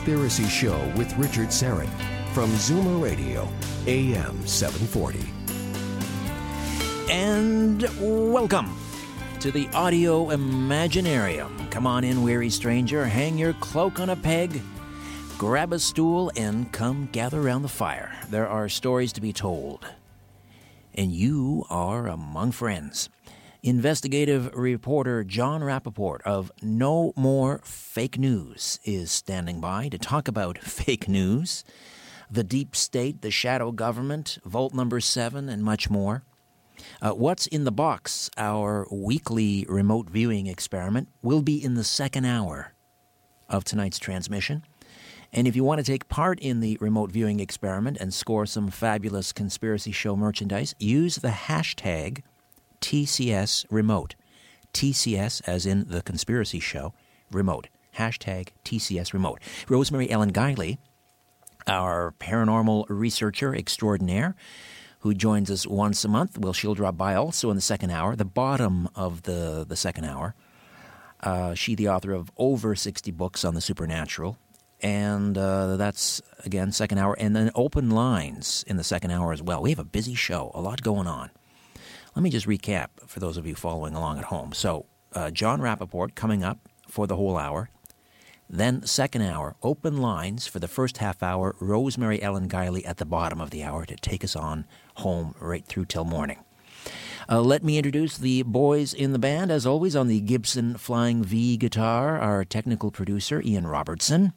Conspiracy Show with Richard Syrett from Zoomer Radio, AM 740. And welcome to the Audio Imaginarium. Come on in, weary stranger, hang your cloak on a peg, grab a stool, and come gather around the fire. There are stories to be told, and you are among friends. Investigative reporter John Rappoport of No More Fake News is standing by to talk about fake news, the deep state, the shadow government, Vault Number 7, and much more. Uh, What's in the Box, our weekly remote viewing experiment, will be in the second hour of tonight's transmission. And if you want to take part in the remote viewing experiment and score some fabulous Conspiracy Show merchandise, use the hashtag TCS Remote. TCS, as in the Conspiracy Show, Remote. Hashtag TCS Remote. Rosemary Ellen Guiley, our paranormal researcher extraordinaire, who joins us once a month. Well, she'll drop by also in the second hour, the bottom of the, the second hour. Uh, she, the author of over 60 books on the supernatural. And uh, that's, again, second hour. And then open lines in the second hour as well. We have a busy show, a lot going on. Let me just recap for those of you following along at home. So, uh, John Rappoport coming up for the whole hour. Then, second hour, open lines for the first half hour. Rosemary Ellen Guiley at the bottom of the hour to take us on home right through till morning. Uh, let me introduce the boys in the band, as always, on the Gibson Flying V guitar, our technical producer, Ian Robertson.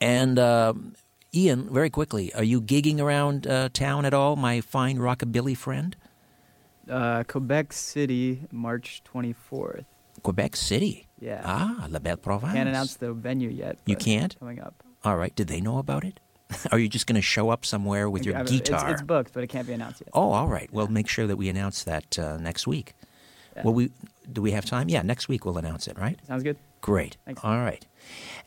And uh, Ian, very quickly, are you gigging around uh, town at all, my fine rockabilly friend? Uh, Quebec City, March 24th. Quebec City. Yeah. Ah, La Belle Province. Can't announce the venue yet. You can't? Coming up. All right. Did they know about it? are you just going to show up somewhere with your guitar? It's, it's booked, but it can't be announced yet. Oh, all right. Well, make sure that we announce that uh, next week. Yeah. Well, we do we have time? Yeah, next week we'll announce it, right? Sounds good. Great. Thanks. All right.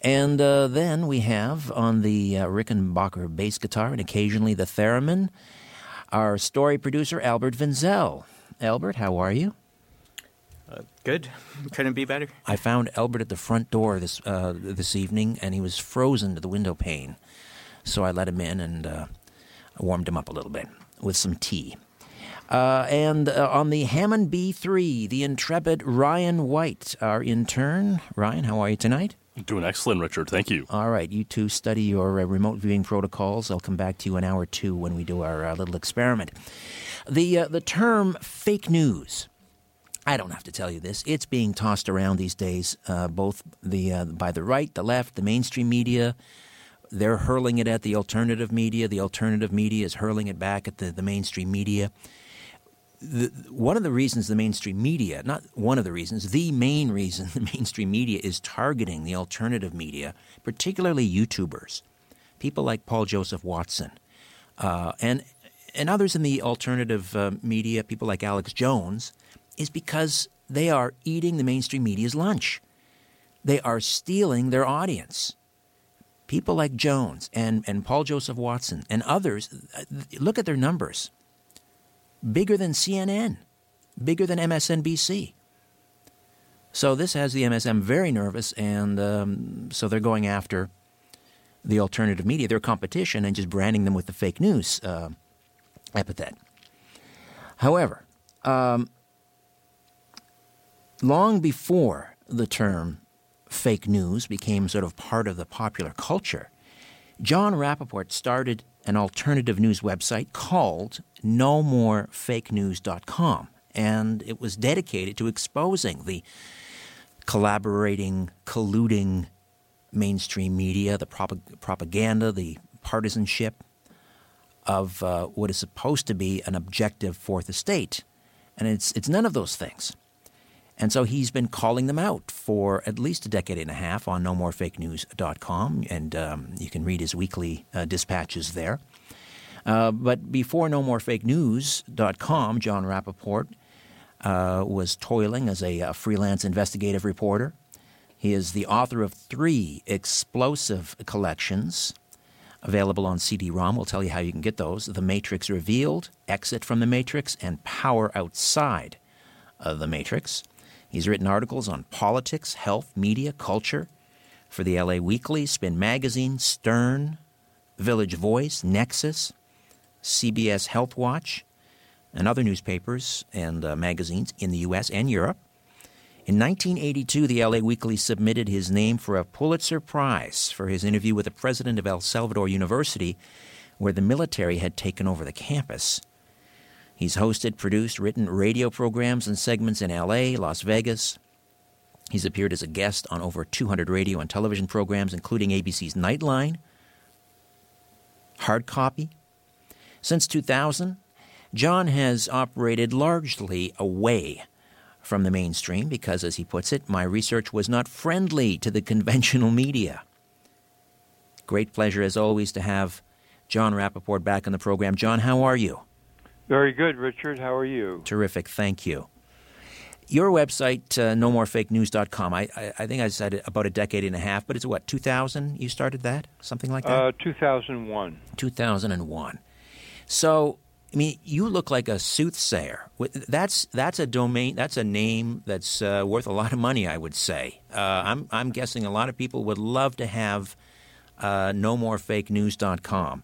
And uh, then we have on the uh, Rickenbacker bass guitar and occasionally the theremin, our story producer Albert Vinzel. Albert, how are you? Uh, good. Couldn't be better. I found Albert at the front door this uh, this evening, and he was frozen to the window pane. So I let him in and uh, warmed him up a little bit with some tea. Uh, and uh, on the Hammond B3, the intrepid Ryan White, our intern. Ryan, how are you tonight? Doing excellent, Richard. Thank you. All right, you two study your uh, remote viewing protocols. I'll come back to you in hour two when we do our uh, little experiment. The uh, the term fake news. I don't have to tell you this. It's being tossed around these days, uh, both the uh, by the right, the left, the mainstream media. They're hurling it at the alternative media. The alternative media is hurling it back at the, the mainstream media. The, one of the reasons the mainstream media, not one of the reasons, the main reason the mainstream media is targeting the alternative media, particularly YouTubers, people like Paul Joseph Watson, uh, and and others in the alternative uh, media, people like Alex Jones, is because they are eating the mainstream media's lunch. They are stealing their audience. people like Jones and, and Paul Joseph Watson and others, uh, look at their numbers. Bigger than CNN, bigger than MSNBC. So this has the MSM very nervous, and um, so they're going after the alternative media, their competition, and just branding them with the fake news uh, epithet. However, um, long before the term fake news became sort of part of the popular culture, John Rappoport started an alternative news website called NoMoreFakeNews.com, and it was dedicated to exposing the collaborating, colluding mainstream media, the prop- propaganda, the partisanship of uh, what is supposed to be an objective fourth estate. And it's, it's none of those things. And so he's been calling them out for at least a decade and a half on nomorefakenews.com, and um, you can read his weekly uh, dispatches there. Uh, but before nomorefakenews.com, Jon Rappoport uh, was toiling as a, a, freelance investigative reporter. He is the author of three explosive collections available on CD ROM. We'll tell you how you can get those The Matrix Revealed, Exit from the Matrix, and Power Outside the Matrix. He's written articles on politics, health, media, culture for the LA Weekly, Spin Magazine, Stern, Village Voice, Nexus, CBS Health Watch, and other newspapers and uh, magazines in the U.S. and Europe. In 1982, the LA Weekly submitted his name for a Pulitzer Prize for his interview with the president of El Salvador University, where the military had taken over the campus. He's hosted, produced, written radio programs and segments in LA, Las Vegas. He's appeared as a guest on over 200 radio and television programs, including ABC's Nightline, Hard Copy. Since 2000, John has operated largely away from the mainstream because, as he puts it, my research was not friendly to the conventional media. Great pleasure, as always, to have John Rappoport back on the program. John, how are you? Very good, Richard. How are you? Terrific. Thank you. Your website, uh, nomorefakenews.com, I, I, I think I said about a decade and a half, but it's what, 2000 you started that? Something like that? Uh, 2001. 2001. So, I mean, you look like a soothsayer. That's that's a domain. That's a name that's uh, worth a lot of money. I would say. Uh, I'm I'm guessing a lot of people would love to have uh, nomorefakenews.com.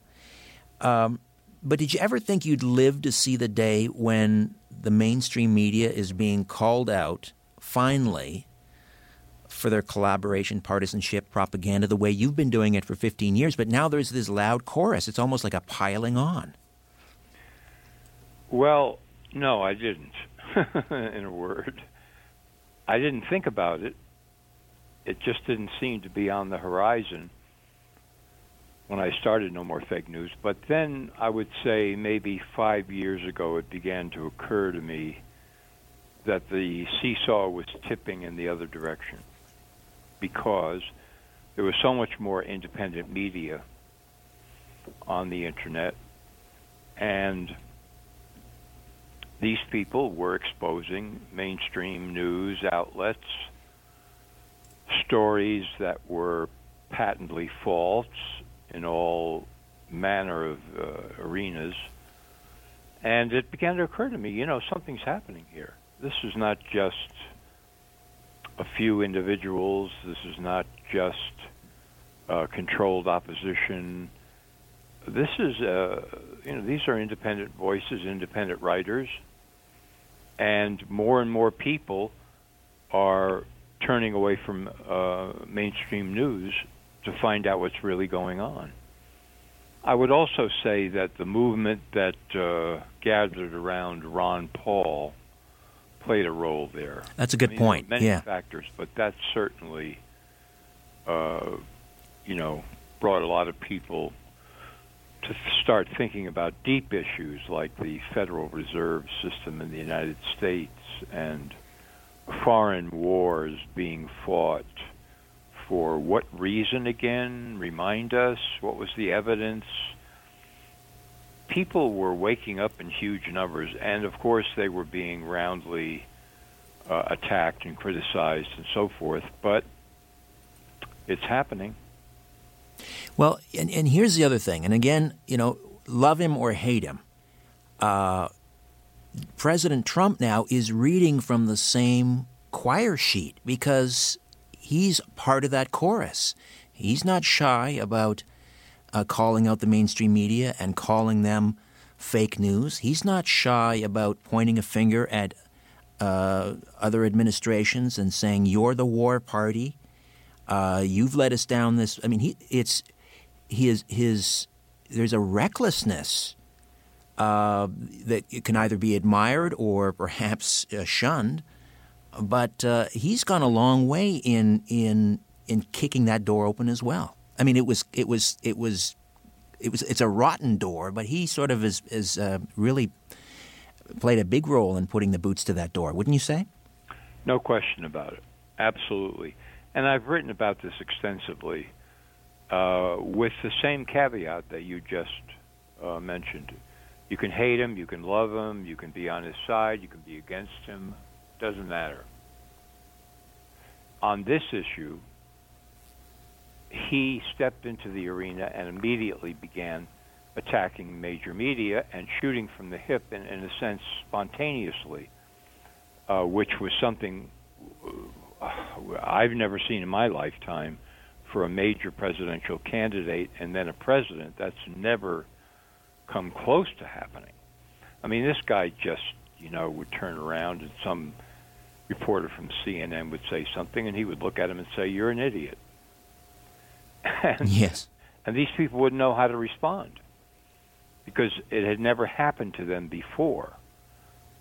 Um, but did you ever think you'd live to see the day when the mainstream media is being called out finally for their collaboration, partisanship, propaganda, the way you've been doing it for 15 years? But now there's this loud chorus. It's almost like a piling on. Well, no, I didn't. in a word, I didn't think about it. It just didn't seem to be on the horizon when I started No More Fake News. But then I would say maybe five years ago it began to occur to me that the seesaw was tipping in the other direction because there was so much more independent media on the internet and these people were exposing mainstream news outlets stories that were patently false in all manner of uh, arenas. And it began to occur to me, you know, something's happening here. This is not just a few individuals. This is not just uh, controlled opposition. This is, uh, you know, these are independent voices, independent writers, and more and more people are turning away from uh, mainstream news to find out what's really going on. I would also say that the movement that uh, gathered around Ron Paul played a role there. That's a good I mean, point. Many yeah. factors, but that certainly, uh, you know, brought a lot of people to start thinking about deep issues like the Federal Reserve System in the United States and foreign wars being fought for what reason again? Remind us. What was the evidence? People were waking up in huge numbers, and of course, they were being roundly uh, attacked and criticized and so forth. But it's happening. Well, and, and here's the other thing. And again, you know, love him or hate him, uh, President Trump now is reading from the same choir sheet because he's part of that chorus. He's not shy about uh, calling out the mainstream media and calling them fake news. He's not shy about pointing a finger at uh, other administrations and saying, You're the war party. Uh, you've led us down this. I mean, he, it's his his there's a recklessness uh, that can either be admired or perhaps uh, shunned. But uh, he's gone a long way in in in kicking that door open as well. I mean, it was it was it was it was it's a rotten door, but he sort of is is uh, really played a big role in putting the boots to that door, wouldn't you say? No question about it. Absolutely. And I've written about this extensively uh, with the same caveat that you just uh, mentioned. You can hate him, you can love him, you can be on his side, you can be against him. Doesn't matter. On this issue, he stepped into the arena and immediately began attacking major media and shooting from the hip, in, in a sense, spontaneously, uh, which was something uh, I've never seen in my lifetime for a major presidential candidate and then a president. That's never come close to happening. I mean, this guy just, you know, would turn around and some reporter from CNN would say something, and he would look at him and say, "You're an idiot." And, yes. And these people wouldn't know how to respond because it had never happened to them before.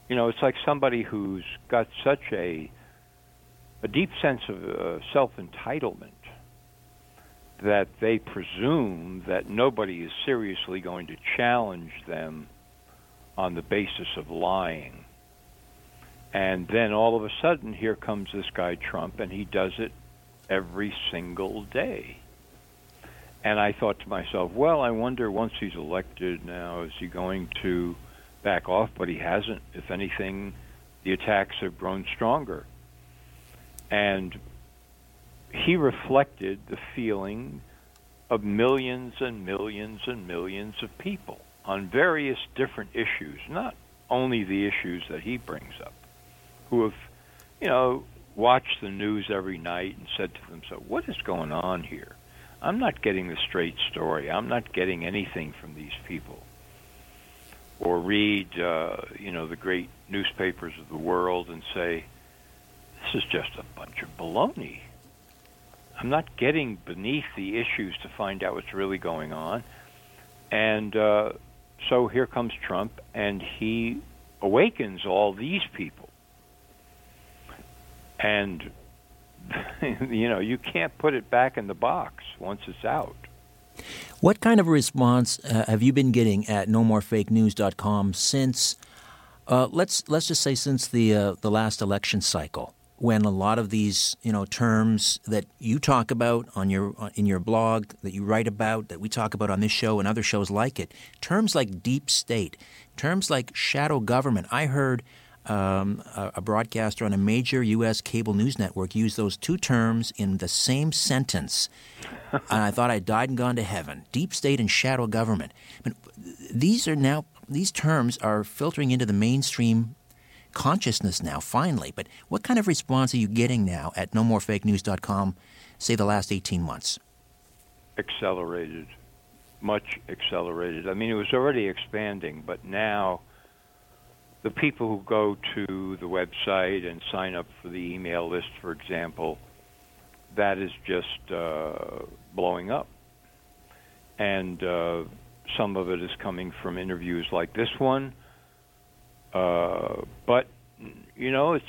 You know, it's like somebody who's got such a a deep sense of uh, self entitlement that they presume that nobody is seriously going to challenge them on the basis of lying. And then all of a sudden, here comes this guy Trump, and he does it every single day. And I thought to myself, well, I wonder once he's elected now, is he going to back off? But he hasn't. If anything, the attacks have grown stronger. And he reflected the feeling of millions and millions and millions of people on various different issues, not only the issues that he brings up, who have, you know, watched the news every night and said to themselves, what is going on here? I'm not getting the straight story. I'm not getting anything from these people. Or read, uh, you know, the great newspapers of the world and say, this is just a bunch of baloney. I'm not getting beneath the issues to find out what's really going on. And uh, so here comes Trump, and he awakens all these people. And, you know, you can't put it back in the box once it's out. What kind of response uh, have you been getting at nomorefakenews.com since, uh, let's, let's just say, since the, uh, the last election cycle? when a lot of these you know terms that you talk about on your in your blog that you write about that we talk about on this show and other shows like it terms like deep state terms like shadow government i heard um, a, a, broadcaster on a major U.S. cable news network used those two terms in the same sentence, and I thought I'd died and gone to heaven. Deep state and shadow government. I mean, these are now these terms are filtering into the mainstream consciousness now, finally. But what kind of response are you getting now at nomorefakenews.com, say the last 18 months? Accelerated, much accelerated. I mean, it was already expanding, but now the people who go to the website and sign up for the email list, for example, that is just uh, blowing up. And uh, some of it is coming from interviews like this one uh, but you know, it's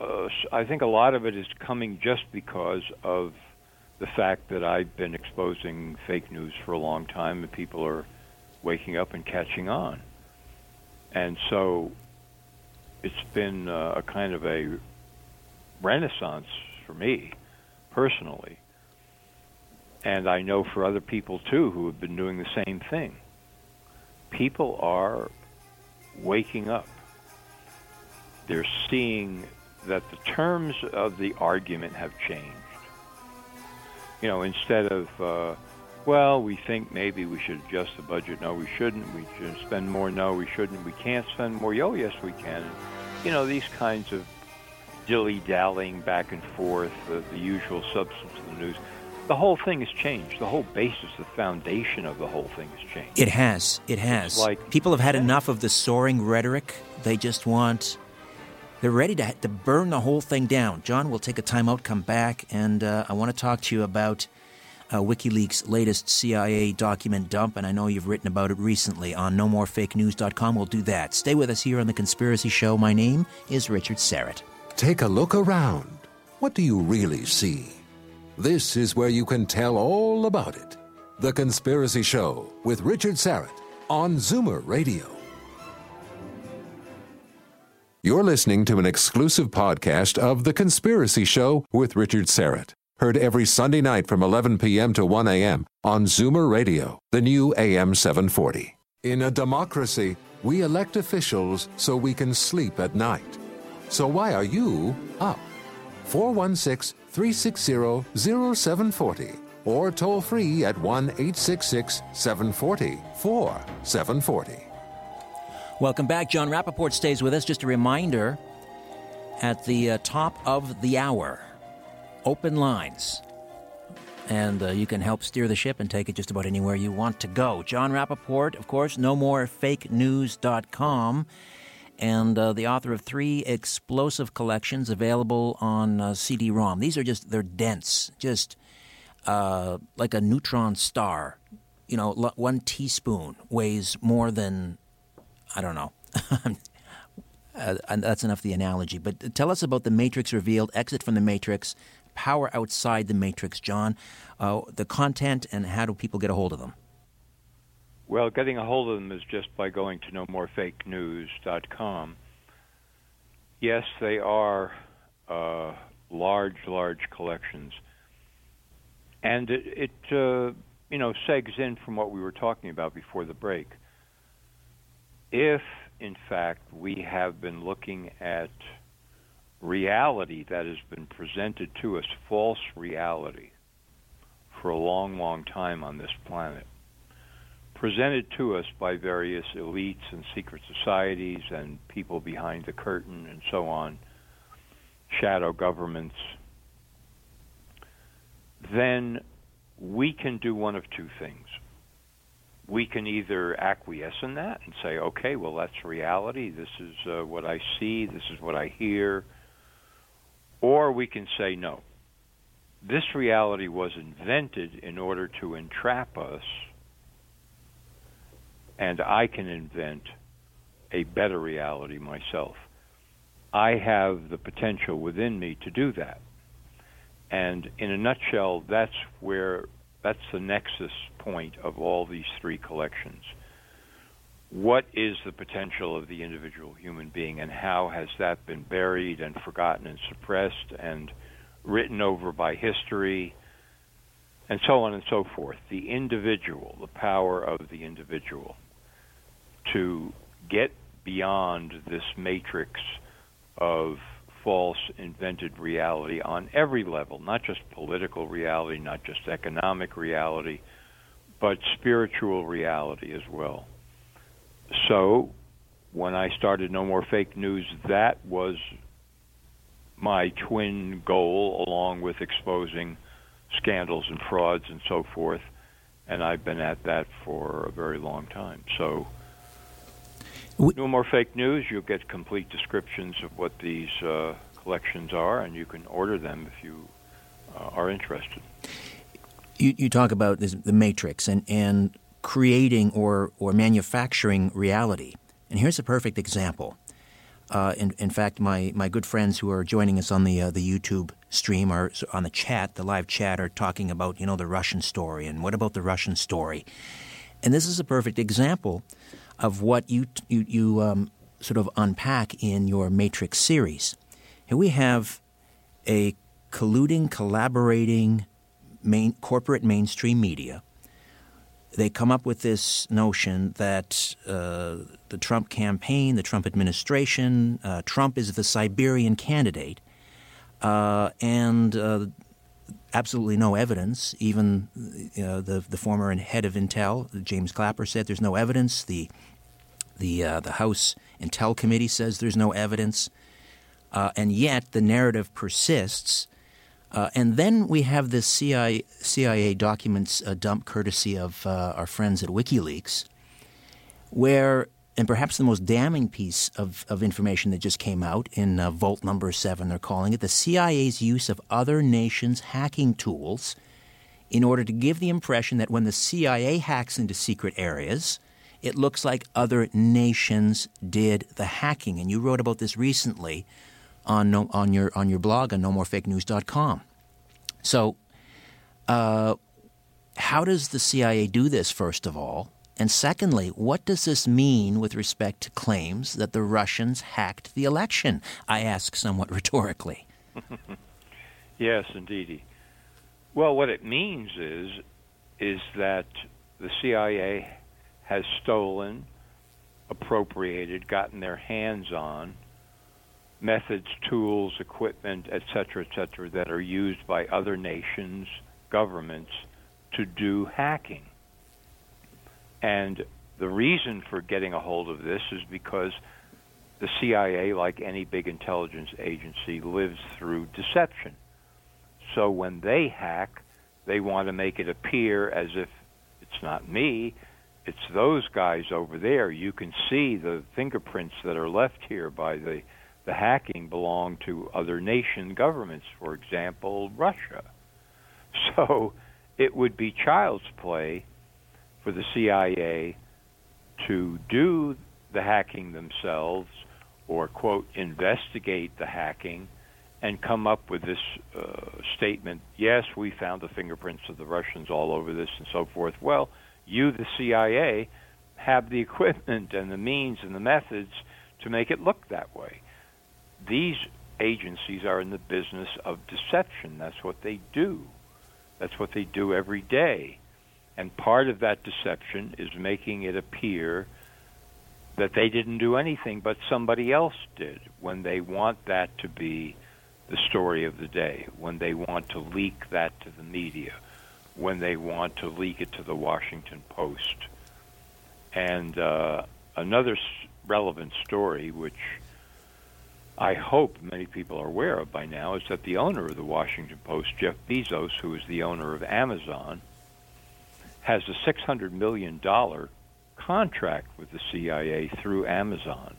uh, I think a lot of it is coming just because of the fact that I've been exposing fake news for a long time, and people are waking up and catching on. And so, it's been uh, a kind of a renaissance for me personally. And I know for other people too who have been doing the same thing. People are waking up they're seeing that the terms of the argument have changed. You know, instead of uh, well, we think maybe we should adjust the budget. No, we shouldn't. We should spend more. No, we shouldn't. We can't spend more. Oh, yes, we can. You know, these kinds of dilly-dallying back and forth, uh, the usual substance of the news. The whole thing has changed. The whole basis, the foundation of the whole thing has changed. It has. It has. like- People have had enough of the soaring rhetoric. They just want. They're ready to, to burn the whole thing down. John, we'll take a time out, come back, and uh, I want to talk to you about uh, WikiLeaks' latest CIA document dump, and I know you've written about it recently on nomorefakenews.com. We'll do that. Stay with us here on The Conspiracy Show. My name is Richard Syrett. Take a look around. What do you really see? This is where you can tell all about it. The Conspiracy Show with Richard Syrett on Zoomer Radio. You're listening to an exclusive podcast of The Conspiracy Show with Richard Syrett. Heard every Sunday night from 11 p.m. to 1 a.m. on Zoomer Radio, the new AM 740. In a democracy, we elect officials so we can sleep at night. So why are you up? 416 360 0740 or toll free at 1 866 740 4740. Welcome back. John Rappoport stays with us. Just a reminder at the uh, top of the hour, open lines. And uh, you can help steer the ship and take it just about anywhere you want to go. John Rappoport, of course, no more fakenews.com, and uh, the author of three explosive collections available on uh, CD ROM. These are just, they're dense, just uh, like a neutron star. You know, l- one teaspoon weighs more than I don't know. uh, that's enough of the analogy. But tell us about the Matrix revealed, exit from the Matrix, power outside the Matrix, John. Uh, the content and how do people get a hold of them? Well, getting a hold of them is just by going to nomorefakenews.com. Yes, they are uh, large, large collections, and it, it uh, you know segs in from what we were talking about before the break. If, in fact, we have been looking at reality that has been presented to us, false reality, for a long, long time on this planet, presented to us by various elites and secret societies and people behind the curtain and so on, shadow governments, then we can do one of two things. We can either acquiesce in that and say, okay, well, that's reality. This is uh, what I see. This is what I hear. Or we can say, no. This reality was invented in order to entrap us and I can invent a better reality myself. I have the potential within me to do that. And in a nutshell, that's where that's the nexus point of all these three collections. What is the potential of the individual human being, and how has that been buried and forgotten and suppressed and written over by history, and so on and so forth? The individual, the power of the individual to get beyond this matrix of false invented reality on every level, not just political reality, not just economic reality, but spiritual reality as well. So, when I started No More Fake News, that was my twin goal, along with exposing scandals and frauds and so forth. And I've been at that for a very long time. So, no more fake news. You'll get complete descriptions of what these uh, collections are, and you can order them if you uh, are interested. You, you talk about this, the matrix and, and creating or, or manufacturing reality. And here's a perfect example. Uh, in, in fact, my, my good friends who are joining us on the uh, the YouTube stream or on the chat, the live chat, are talking about you know the Russian story and what about the Russian story, and this is a perfect example of what you you, you um, sort of unpack in your Matrix series. Here we have a colluding, collaborating main, corporate mainstream media. They come up with this notion that uh, the Trump campaign, the Trump administration, uh, Trump is the Siberian candidate, uh, and uh, absolutely no evidence. Even uh, the the former head of Intel, James Clapper, said there's no evidence. The the uh, the House Intel Committee says there's no evidence, and yet the narrative persists. Uh, and then we have this CIA, CIA documents uh, dump courtesy of uh, our friends at WikiLeaks, where and perhaps the most damning piece of, of information that just came out in uh, Vault Number 7, they're calling it the CIA's use of other nations' hacking tools in order to give the impression that when the CIA hacks into secret areas, it looks like other nations did the hacking. And you wrote about this recently on, no, on, your, on your blog on nomorefakenews.com. So, uh, how does the CIA do this, first of all? And secondly, what does this mean with respect to claims that the Russians hacked the election? I ask somewhat rhetorically. yes, indeed. Well, what it means is is that the CIA has stolen, appropriated, gotten their hands on methods, tools, equipment, etc., etc., that are used by other nations, governments to do hacking. And the reason for getting a hold of this is because the CIA, like any big intelligence agency, lives through deception. So when they hack, they want to make it appear as if it's not me, it's those guys over there. You can see the fingerprints that are left here by the the hacking belonged to other nation governments, for example, Russia. So it would be child's play for the CIA to do the hacking themselves or, quote, investigate the hacking and come up with this uh, statement yes, we found the fingerprints of the Russians all over this and so forth. Well, you, the CIA, have the equipment and the means and the methods to make it look that way. These agencies are in the business of deception. That's what they do. That's what they do every day. And part of that deception is making it appear that they didn't do anything, but somebody else did when they want that to be the story of the day, when they want to leak that to the media, when they want to leak it to the Washington Post. And uh, another relevant story, which I hope many people are aware of by now, is that the owner of the Washington Post, Jeff Bezos, who is the owner of Amazon, has a $600 million contract with the CIA through Amazon,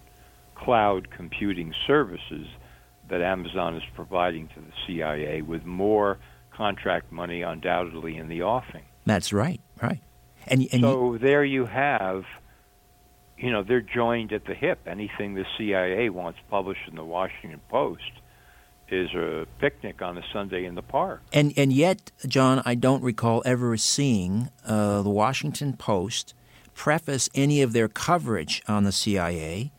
cloud computing services that Amazon is providing to the CIA with more contract money undoubtedly in the offing. That's right, right. And, and so you, there you have, you know, they're joined at the hip. Anything the CIA wants published in the Washington Post is a picnic on a Sunday in the park. And and yet, John, I don't recall ever seeing uh, the Washington Post preface any of their coverage on the CIA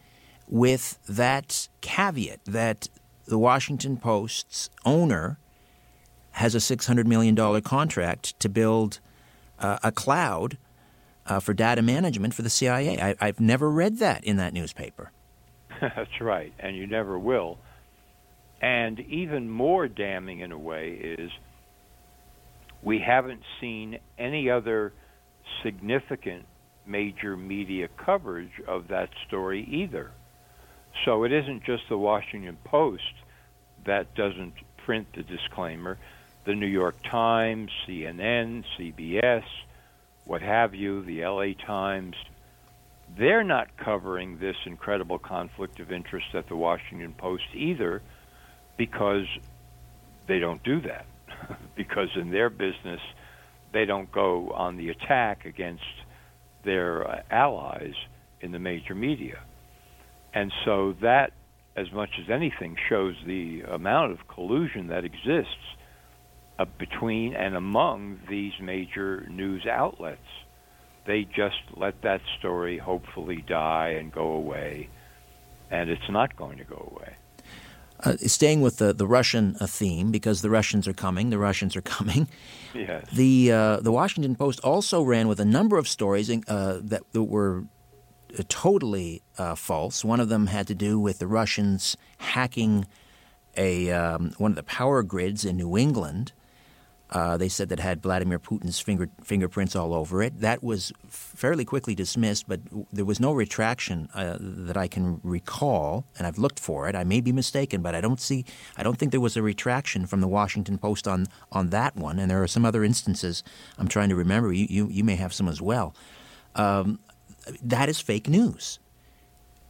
with that caveat that the Washington Post's owner has a $600 million contract to build uh, a cloud uh, for data management for the CIA. I, I've never read that in that newspaper. That's right, and you never will. And even more damning in a way is we haven't seen any other significant major media coverage of that story either. So it isn't just the Washington Post that doesn't print the disclaimer. The New York Times, CNN, CBS, what have you, the LA Times, they're not covering this incredible conflict of interest at the Washington Post either because they don't do that. because in their business, they don't go on the attack against their uh, allies in the major media. And so that, as much as anything, shows the amount of collusion that exists uh, between and among these major news outlets. They just let that story hopefully die and go away, and it's not going to go away. Uh, staying with the, the Russian uh, theme, because the Russians are coming, the Russians are coming. Yes. The uh, the Washington Post also ran with a number of stories uh, that, that were uh, totally uh, false. One of them had to do with the Russians hacking a um, one of the power grids in New England. Uh, they said that had Vladimir Putin's finger, fingerprints all over it. That was fairly quickly dismissed, but there was no retraction uh, that I can recall, and I've looked for it. I may be mistaken, but I don't see. I don't think there was a retraction from the Washington Post on on that one. And there are some other instances I'm trying to remember. You you, you may have some as well. Um, that is fake news,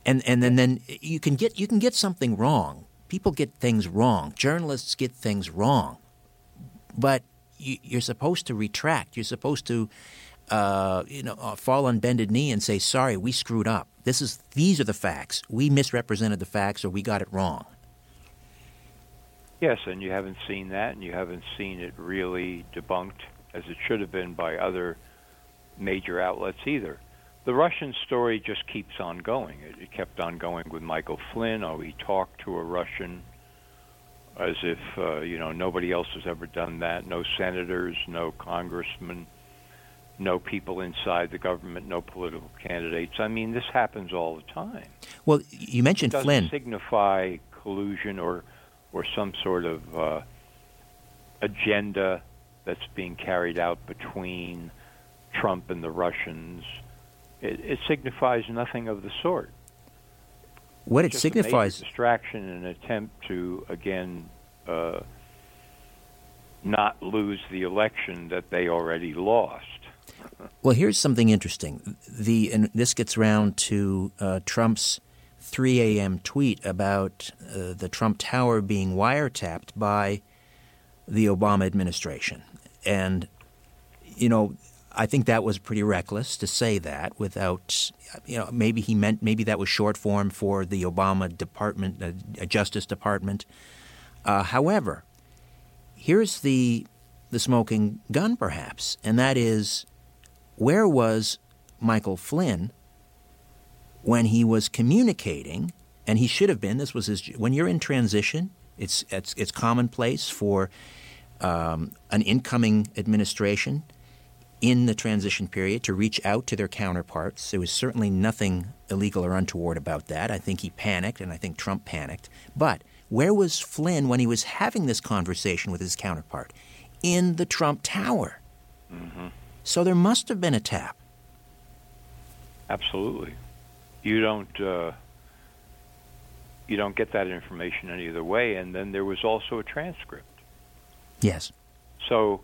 and and then then you can get you can get something wrong. People get things wrong. Journalists get things wrong, but you, are supposed to retract. You're supposed to, uh, you know, uh, fall on bended knee and say, "Sorry, we screwed up. This is these are the facts. We misrepresented the facts, or we got it wrong." Yes, and you haven't seen that, and you haven't seen it really debunked as it should have been by other major outlets either. The Russian story just keeps on going. It, it kept on going with Michael Flynn. Oh, he talked to a Russian as if uh, you know nobody else has ever done that. No senators, no congressmen, no people inside the government, no political candidates. I mean, this happens all the time. Well, you mentioned it doesn't Flynn. Signify collusion or or some sort of uh, agenda that's being carried out between Trump and the Russians. It, it signifies nothing of the sort. What it signifies distraction and an attempt to again uh, not lose the election that they already lost. well, here's something interesting. The and this gets around to uh, Trump's 3 a.m. tweet about uh, the Trump Tower being wiretapped by the Obama administration, and you know I think that was pretty reckless to say that without, you know, maybe he meant maybe that was short form for the Obama Department, uh, Justice Department. Uh, however, here's the the smoking gun, perhaps, and that is, where was Michael Flynn when he was communicating? And he should have been. This was his. When you're in transition, it's it's it's commonplace for um, an incoming administration in the transition period to reach out to their counterparts. There was certainly nothing illegal or untoward about that. I think he panicked, and I think Trump panicked. But where was Flynn when he was having this conversation with his counterpart? In the Trump Tower. Mm-hmm. So there must have been a tap. Absolutely. You don't. Uh, you don't get that information any other way, and then there was also a transcript. Yes. So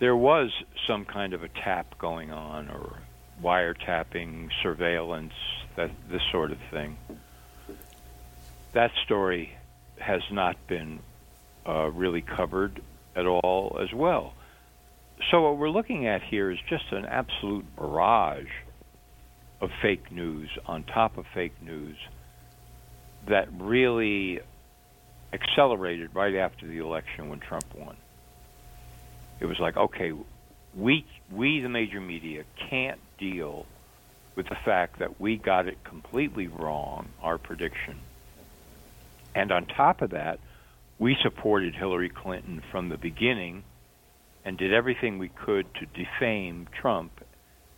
there was some kind of a tap going on or wiretapping, surveillance, that this sort of thing. That story has not been uh, really covered at all as well. So what we're looking at here is just an absolute barrage of fake news on top of fake news that really accelerated right after the election when Trump won it was like, okay, we we the major media can't deal with the fact that we got it completely wrong, our prediction. And on top of that, we supported Hillary Clinton from the beginning and did everything we could to defame Trump,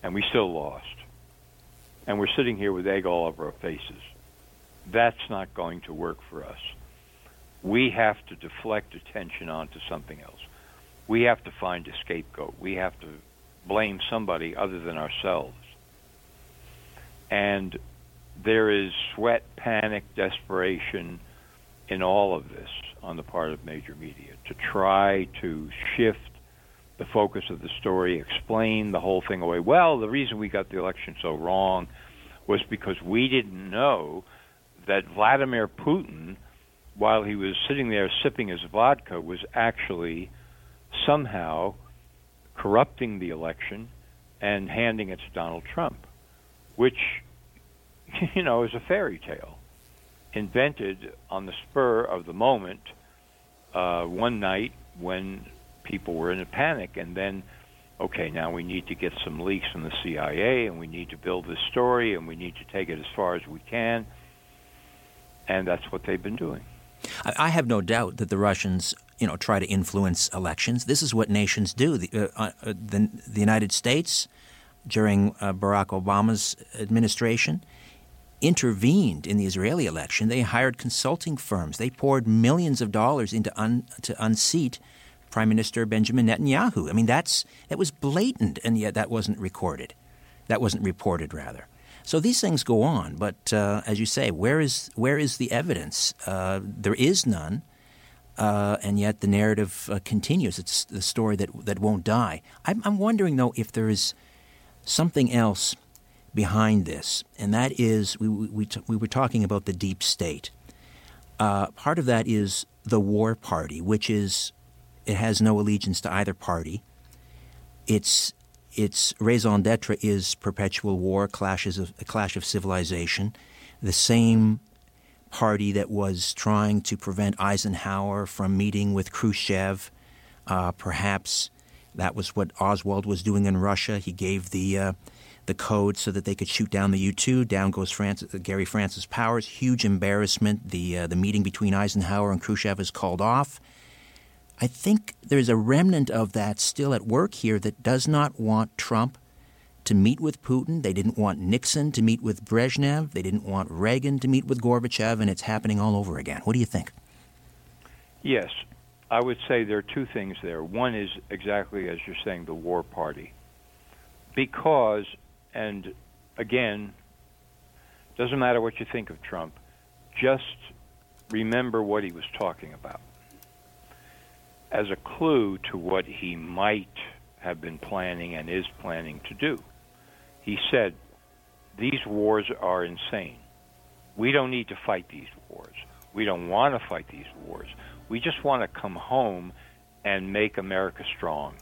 and we still lost. And we're sitting here with egg all over our faces. That's not going to work for us. We have to deflect attention onto something else we have to find a scapegoat. We have to blame somebody other than ourselves. And there is sweat, panic, desperation in all of this on the part of major media to try to shift the focus of the story, explain the whole thing away. Well, the reason we got the election so wrong was because we didn't know that Vladimir Putin, while he was sitting there sipping his vodka, was actually somehow corrupting the election and handing it to Donald Trump, which, you know, is a fairy tale invented on the spur of the moment uh, one night when people were in a panic. And then, okay, now we need to get some leaks from the CIA and we need to build this story and we need to take it as far as we can. And that's what they've been doing. I have no doubt that the Russians you know, try to influence elections. This is what nations do. The, uh, uh, the, the, United States, during uh, Barack Obama's administration, intervened in the Israeli election. They hired consulting firms. They poured millions of dollars into un, to unseat Prime Minister Benjamin Netanyahu. I mean, that's that was blatant, and yet that wasn't recorded. That wasn't reported, rather. So these things go on, but uh, as you say, where is where is the evidence? Uh, there is none, uh, and yet the narrative uh, continues. It's the story that that won't die. I'm, I'm wondering though if there is something else behind this, and that is we we, t- we were talking about the deep state. Uh, part of that is the war party, which is it has no allegiance to either party. Its its raison d'être is perpetual war, clashes of a clash of civilization. The same party that was trying to prevent Eisenhower from meeting with Khrushchev, uh, perhaps that was what Oswald was doing in Russia. He gave the uh, the code so that they could shoot down the U two. Down goes Francis, uh, Gary Francis Powers. Huge embarrassment. The uh, the meeting between Eisenhower and Khrushchev is called off. I think there's a remnant of that still at work here that does not want Trump to meet with Putin. They didn't want Nixon to meet with Brezhnev. They didn't want Reagan to meet with Gorbachev, and it's happening all over again. What do you think? Yes, I would say there are two things there. One is exactly as you're saying, the war party. Because, and again, doesn't matter what you think of Trump, just remember what he was talking about as a clue to what he might have been planning and is planning to do. He said, These wars are insane. We don't need to fight these wars. We don't want to fight these wars. We just want to come home and make America strong.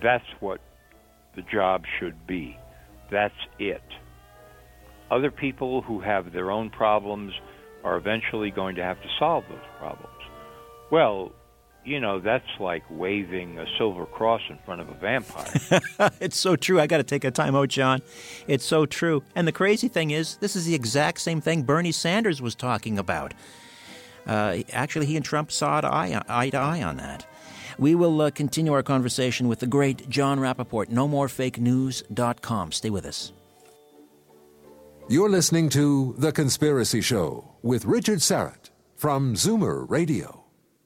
That's what the job should be. That's it. Other people who have their own problems are eventually going to have to solve those problems. Well, you know, that's like waving a silver cross in front of a vampire. it's so true. I got to take a time out, John. It's so true. And the crazy thing is, this is the exact same thing Bernie Sanders was talking about. Uh, actually, he and Trump saw eye, eye to eye on that. We will uh, continue our conversation with the great Jon Rappoport. NoMoreFakeNews.com. Stay with us. You're listening to The Conspiracy Show with Richard Syrett from Zoomer Radio.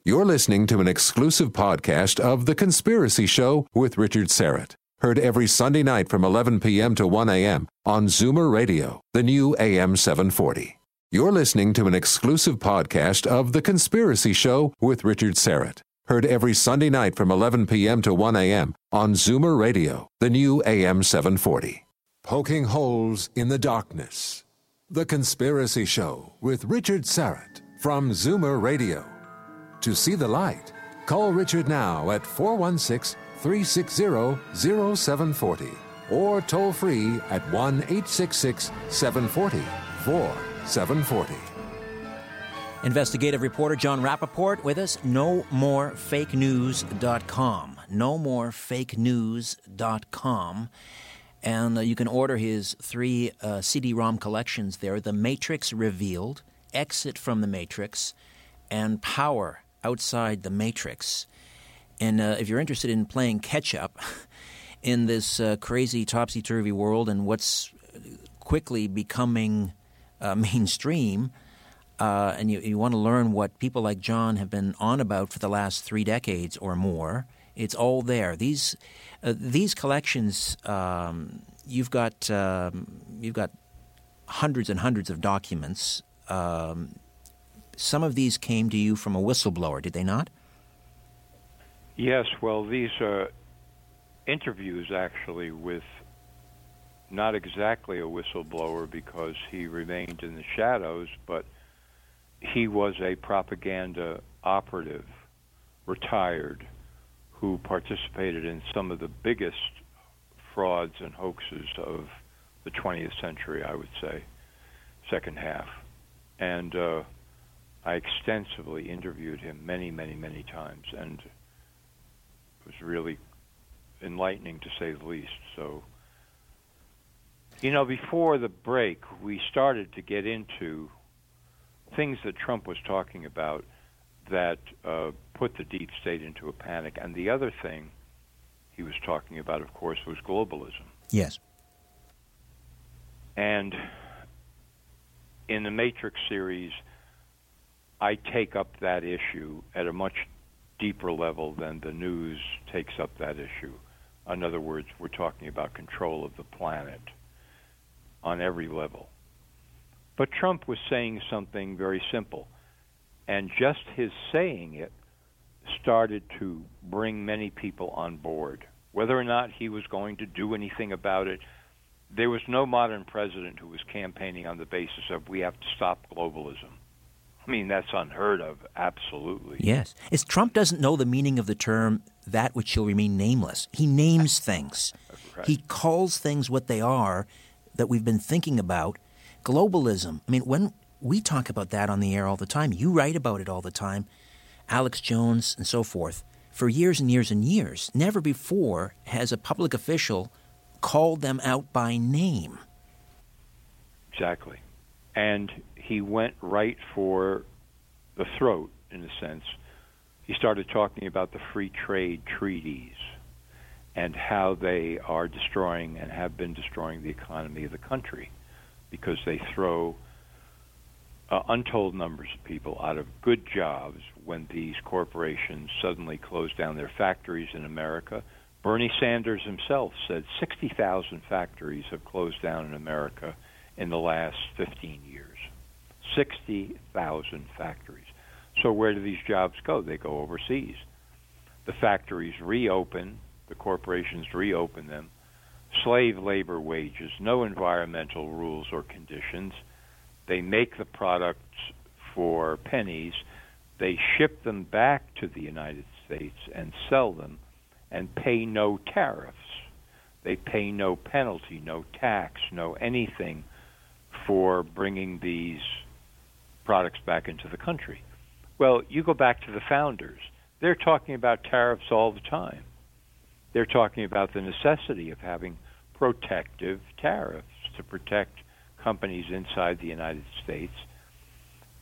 You're listening to an exclusive podcast of The Conspiracy Show with Richard Syrett. Heard every Sunday night from 11 p.m. to 1 a.m. on Zoomer Radio, the new AM 740. You're listening to an exclusive podcast of The Conspiracy Show with Richard Syrett. Heard every Sunday night from 11 p.m. to 1 a.m. on Zoomer Radio, the new AM 740. Poking holes in the darkness. The Conspiracy Show with Richard Syrett from Zoomer Radio. To see the light, call Richard now at 416 360 0740 or toll free at 1 866 740 4740. Investigative reporter John Rappoport with us. No more fake news.com. No more fake news.com. And uh, you can order his three uh, CD ROM collections there The Matrix Revealed, Exit from the Matrix, and Power outside the matrix. And uh, if you're interested in playing catch up in this uh, crazy topsy turvy world and what's quickly becoming uh, mainstream, uh, and you, you want to learn what people like John have been on about for the last three decades or more, it's all there. These uh, these collections, um, you've got um, you've got hundreds and hundreds of documents. Um, some of these came to you from a whistleblower, did they not? Yes, well, these are interviews actually with not exactly a whistleblower because he remained in the shadows, but he was a propaganda operative, retired, who participated in some of the biggest frauds and hoaxes of the 20th century, I would say, second half. And uh, I extensively interviewed him many, many, many times, and it was really enlightening to say the least. So, you know, before the break, we started to get into things that Trump was talking about that uh, put the deep state into a panic. And the other thing he was talking about, of course, was globalism. Yes. And in the Matrix series, I take up that issue at a much deeper level than the news takes up that issue. In other words, we're talking about control of the planet on every level. But Trump was saying something very simple, and just his saying it started to bring many people on board. Whether or not he was going to do anything about it, there was no modern president who was campaigning on the basis of we have to stop globalism. I mean, that's unheard of, absolutely. Yes. It's Trump doesn't know the meaning of the term that which shall remain nameless. He names things. Right. He calls things what they are that we've been thinking about. Globalism. I mean, when we talk about that on the air all the time, you write about it all the time, Alex Jones and so forth, for years and years and years. Never before has a public official called them out by name. Exactly. And he went right for the throat, in a sense. He started talking about the free trade treaties and how they are destroying and have been destroying the economy of the country because they throw uh, untold numbers of people out of good jobs when these corporations suddenly close down their factories in America. Bernie Sanders himself said 60,000 factories have closed down in America in the last 15 years. 60,000 factories. So where do these jobs go? They go overseas. The factories reopen, the corporations reopen them. Slave labor wages, no environmental rules or conditions. They make the products for pennies. They ship them back to the United States and sell them and pay no tariffs. They pay no penalty, no tax, no anything for bringing these products back into the country. Well, you go back to the founders. They're talking about tariffs all the time. They're talking about the necessity of having protective tariffs to protect companies inside the United States.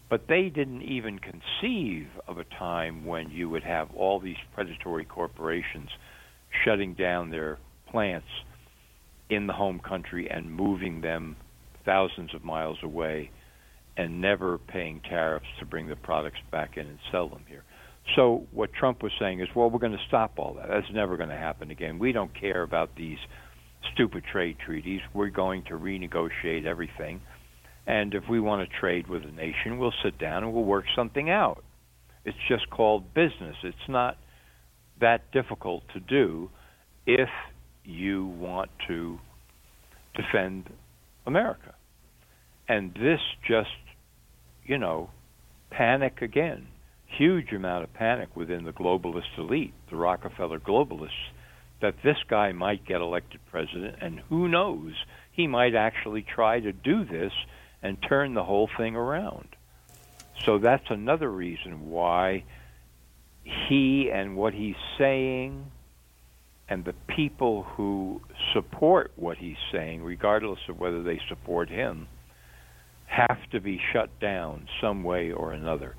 But they didn't even conceive of a time when you would have all these predatory corporations shutting down their plants in the home country and moving them thousands of miles away and never paying tariffs to bring the products back in and sell them here. So what Trump was saying is, well, we're going to stop all that. That's never going to happen again. We don't care about these stupid trade treaties. We're going to renegotiate everything. And if we want to trade with a nation, we'll sit down and we'll work something out. It's just called business. It's not that difficult to do if you want to defend America. And this just you know, panic again. Huge amount of panic within the globalist elite, the Rockefeller globalists, that this guy might get elected president, and who knows, he might actually try to do this and turn the whole thing around. So that's another reason why he and what he's saying and the people who support what he's saying, regardless of whether they support him, have to be shut down some way or another.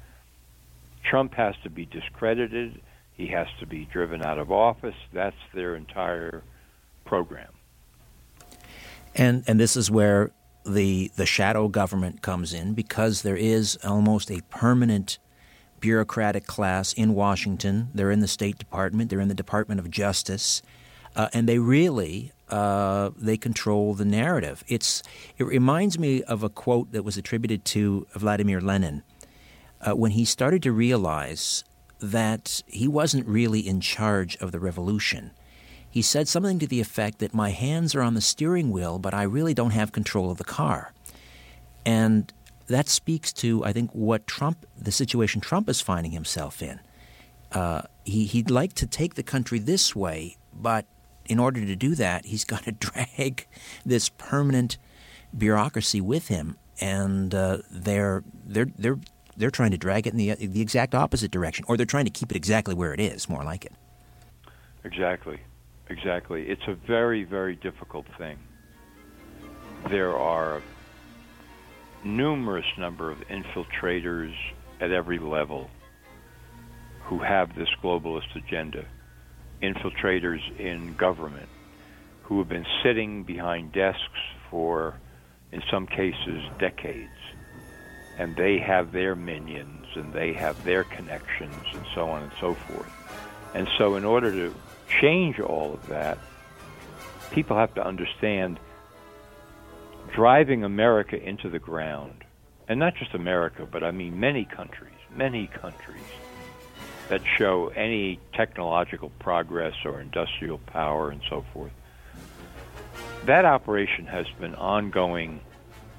Trump has to be discredited. He has to be driven out of office. That's their entire program. And and this is where the the shadow government comes in because there is almost a permanent bureaucratic class in Washington. They're in the State Department. They're in the Department of Justice, uh, and they really uh, they control the narrative. It's it reminds me of a quote that was attributed to Vladimir Lenin uh, when he started to realize that he wasn't really in charge of the revolution. He said something to the effect that my hands are on the steering wheel, but I really don't have control of the car. And that speaks to, I think, what Trump, the situation Trump is finding himself in. Uh, he, he'd like to take the country this way, but in order to do that, he's got to drag this permanent bureaucracy with him, and uh, they're they're they're they're trying to drag it in the the exact opposite direction, or they're trying to keep it exactly where it is, more like it. Exactly, exactly. It's a very very difficult thing. There are numerous number of infiltrators at every level who have this globalist agenda infiltrators in government who have been sitting behind desks for, in some cases, decades. and they have their minions and they have their connections and so on and so forth. And so, in order to change all of that, people have to understand driving America into the ground, and not just America, but I mean many countries, many countries that show any technological progress or industrial power and so forth. That operation has been ongoing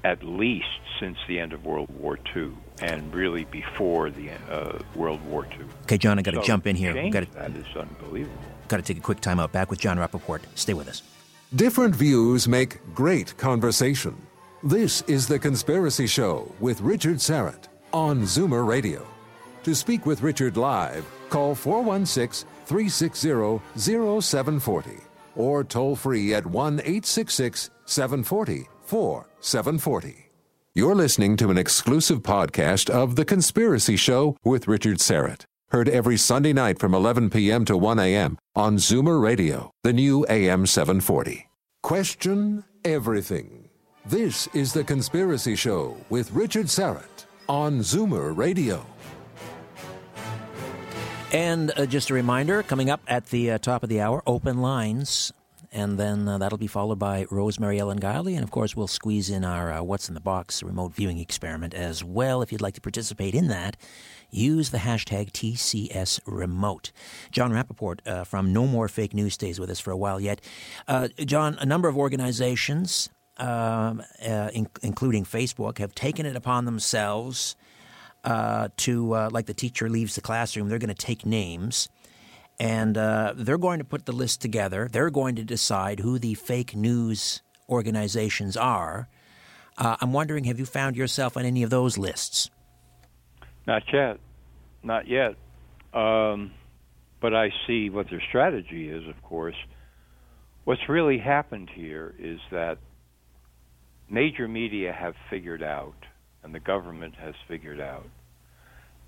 at least since the end of World War II and really before the uh, World War II. Okay, John, I got to So jump in here. Got to that is unbelievable. got to take a quick time out. Back with John Rappoport. Stay with us. Different views make great conversation. This is The Conspiracy Show with Richard Syrett on Zoomer Radio. To speak with Richard live, call 416 360 0740 or toll free at 1 866 740 4740. You're listening to an exclusive podcast of The Conspiracy Show with Richard Syrett. Heard every Sunday night from 11 p.m. to 1 a.m. on Zoomer Radio, the new AM 740. Question everything. This is The Conspiracy Show with Richard Syrett on Zoomer Radio. And uh, just a reminder coming up at the uh, top of the hour, open lines. And then uh, that'll be followed by Rosemary Ellen Guiley. And of course, we'll squeeze in our uh, What's in the Box remote viewing experiment as well. If you'd like to participate in that, use the hashtag TCSRemote. John Rappoport uh, from No More Fake News stays with us for a while yet. Uh, John, a number of organizations, um, in- including Facebook, have taken it upon themselves uh, to, uh, like the teacher leaves the classroom, they're going to take names and uh, they're going to put the list together. They're going to decide who the fake news organizations are. Uh, I'm wondering, have you found yourself on any of those lists? Not yet. Not yet. Um, but I see what their strategy is, of course. What's really happened here is that major media have figured out, and the government has figured out,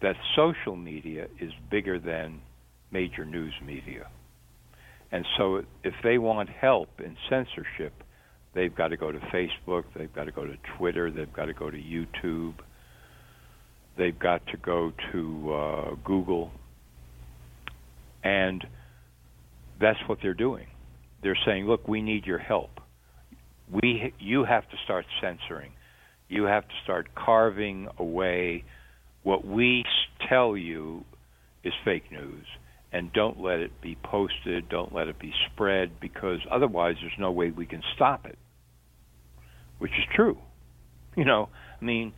that social media is bigger than major news media. And so if they want help in censorship, they've got to go to Facebook, they've got to go to Twitter, they've got to go to YouTube, they've got to go to uh, Google. And that's what they're doing. They're saying, look, we need your help. We, you have to start censoring. You have to start carving away what we tell you is fake news and don't let it be posted, don't let it be spread, because otherwise there's no way we can stop it. Which is true. You know, I mean,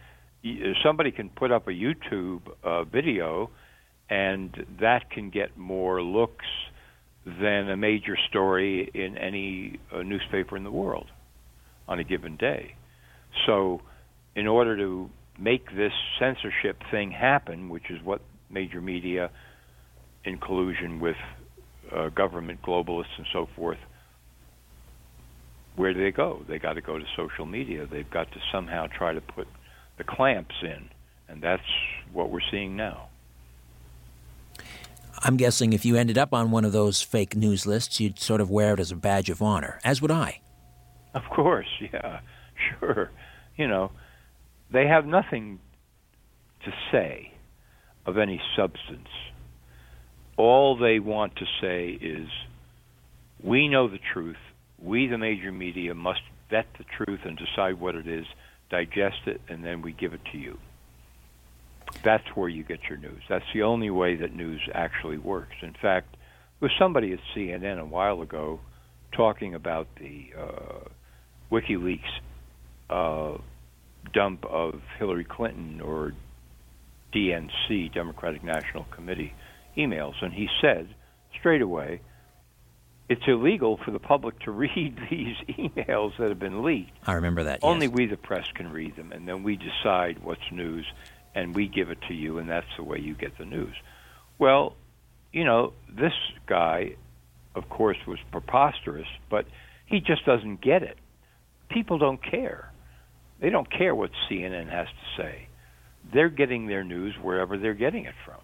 somebody can put up a YouTube uh, video, and that can get more looks than a major story in any uh, newspaper in the world on a given day. So, in order to make this censorship thing happen, which is what major media in collusion with uh, government globalists and so forth, where do they go? They got to go to social media. They've got to somehow try to put the clamps in, and that's what we're seeing now. I'm guessing if you ended up on one of those fake news lists, you'd sort of wear it as a badge of honor, as would I. Of course, yeah, sure. You know, they have nothing to say of any substance. All they want to say is, we know the truth. We, the major media, must vet the truth and decide what it is, digest it, and then we give it to you. That's where you get your news. That's the only way that news actually works. In fact, there was somebody at CNN a while ago talking about the uh, WikiLeaks uh, dump of Hillary Clinton or DNC, Democratic National Committee, emails, and he said straight away, it's illegal for the public to read these emails that have been leaked. I remember that. Only yes. we, the press, can read them, and then we decide what's news, and we give it to you, and that's the way you get the news. Well, you know, this guy, of course, was preposterous, but he just doesn't get it. People don't care. They don't care what CNN has to say. They're getting their news wherever they're getting it from.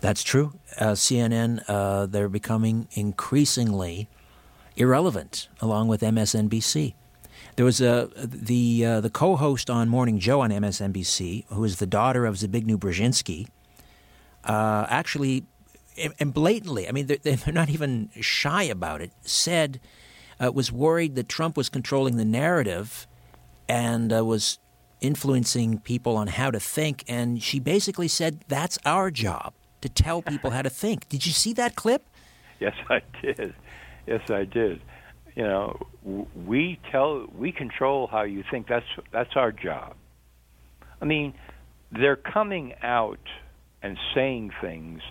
That's true. Uh, CNN, uh, they're becoming increasingly irrelevant, along with MSNBC. There was a the uh, the co-host on Morning Joe on MSNBC, who is the daughter of Zbigniew Brzezinski, uh, actually and blatantly, I mean, they're, they're, not even shy about it, said uh, was worried that Trump was controlling the narrative and uh, was influencing people on how to think. And she basically said, that's our job to tell people how to think. Did you see that clip? Yes, I did. Yes, I did. You know, we tell, we control how you think. That's that's our job. I mean, they're coming out and saying things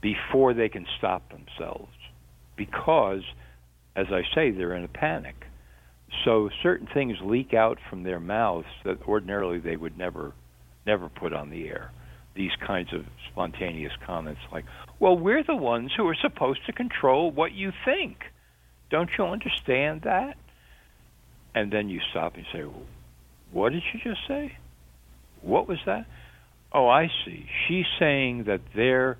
before they can stop themselves because as I say they're in a panic. So certain things leak out from their mouths that ordinarily they would never never put on the air. These kinds of spontaneous comments like well we're the ones who are supposed to control what you think. Don't you understand that? And then you stop and say well, what did she just say? What was that? Oh, I see. She's saying that they're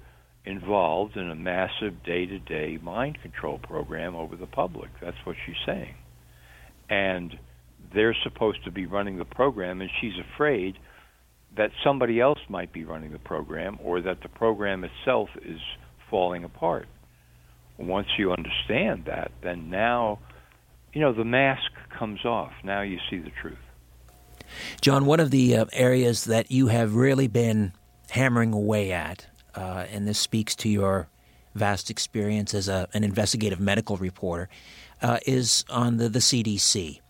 involved in a massive day to day mind control program over the public. That's what she's saying. And they're supposed to be running the program, and she's afraid that somebody else might be running the program or that the program itself is falling apart. Once you understand that, then now, you know, the mask comes off. Now you see the truth. John, one of the uh, areas that you have really been hammering away at, uh, and this speaks to your vast experience as a, an investigative medical reporter, uh, is on the, the CDC.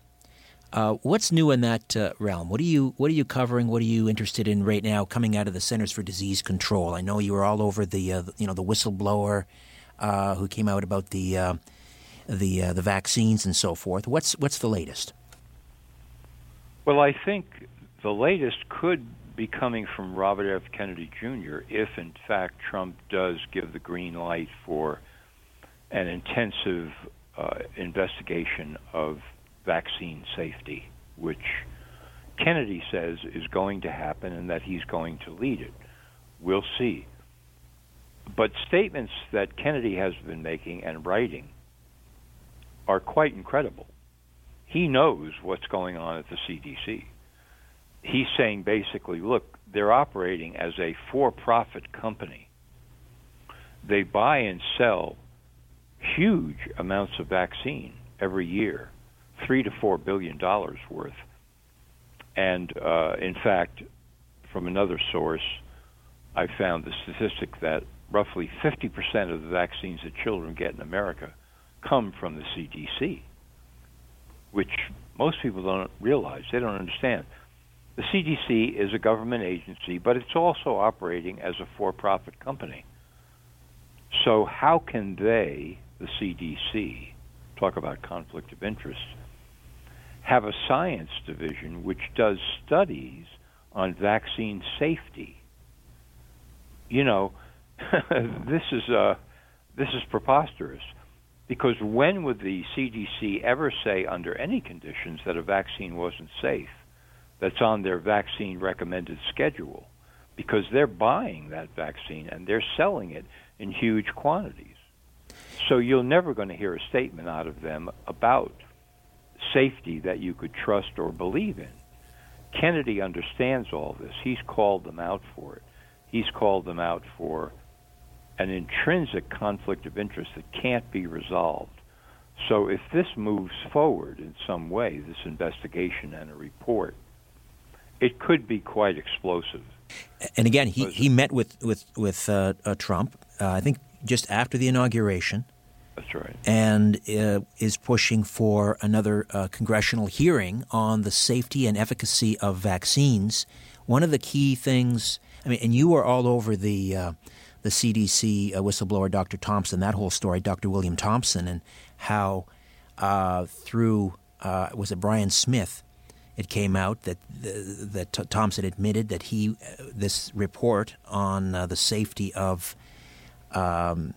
Uh, what's new in that uh, realm? What are you What are you covering? What are you interested in right now? Coming out of the Centers for Disease Control, I know you were all over the uh, you know the whistleblower who came out about the the the vaccines and so forth. What's what's the latest? Well, I think the latest could be coming from Robert F. Kennedy Jr. if, in fact, Trump does give the green light for an intensive uh, investigation of vaccine safety, which Kennedy says is going to happen and that he's going to lead it. We'll see. But statements that Kennedy has been making and writing are quite incredible he knows what's going on at the CDC. He's saying basically, look, they're operating as a for profit company. They buy and sell huge amounts of vaccine every year, three to four billion dollars worth. And uh, in fact, from another source, I found the statistic that roughly 50% of the vaccines that children get in America come from the CDC which most people don't realize. They don't understand. The CDC is a government agency, but it's also operating as a for profit company. So, how can they, the CDC, talk about conflict of interest, have a science division which does studies on vaccine safety? You know, this is uh, this is preposterous. Because when would the CDC ever say, under any conditions, that a vaccine wasn't safe? That's on their vaccine recommended schedule. Because they're buying that vaccine and they're selling it in huge quantities. So you're never going to hear a statement out of them about safety that you could trust or believe in. Kennedy understands all this. He's called them out for it. He's called them out for an intrinsic conflict of interest that can't be resolved. So if this moves forward in some way, this investigation and a report, it could be quite explosive. And again, he, he met with with with uh, uh, Trump. Uh, I think just after the inauguration. That's right. And uh, is pushing for another uh, congressional hearing on the safety and efficacy of vaccines. One of the key things, I mean, and you were all over the uh, the CDC uh, whistleblower Dr. Thompson, that whole story, Dr. William Thompson, and how uh, through uh, was it Brian Smith, it came out that that Thompson admitted that he uh, this report on uh, the safety of um,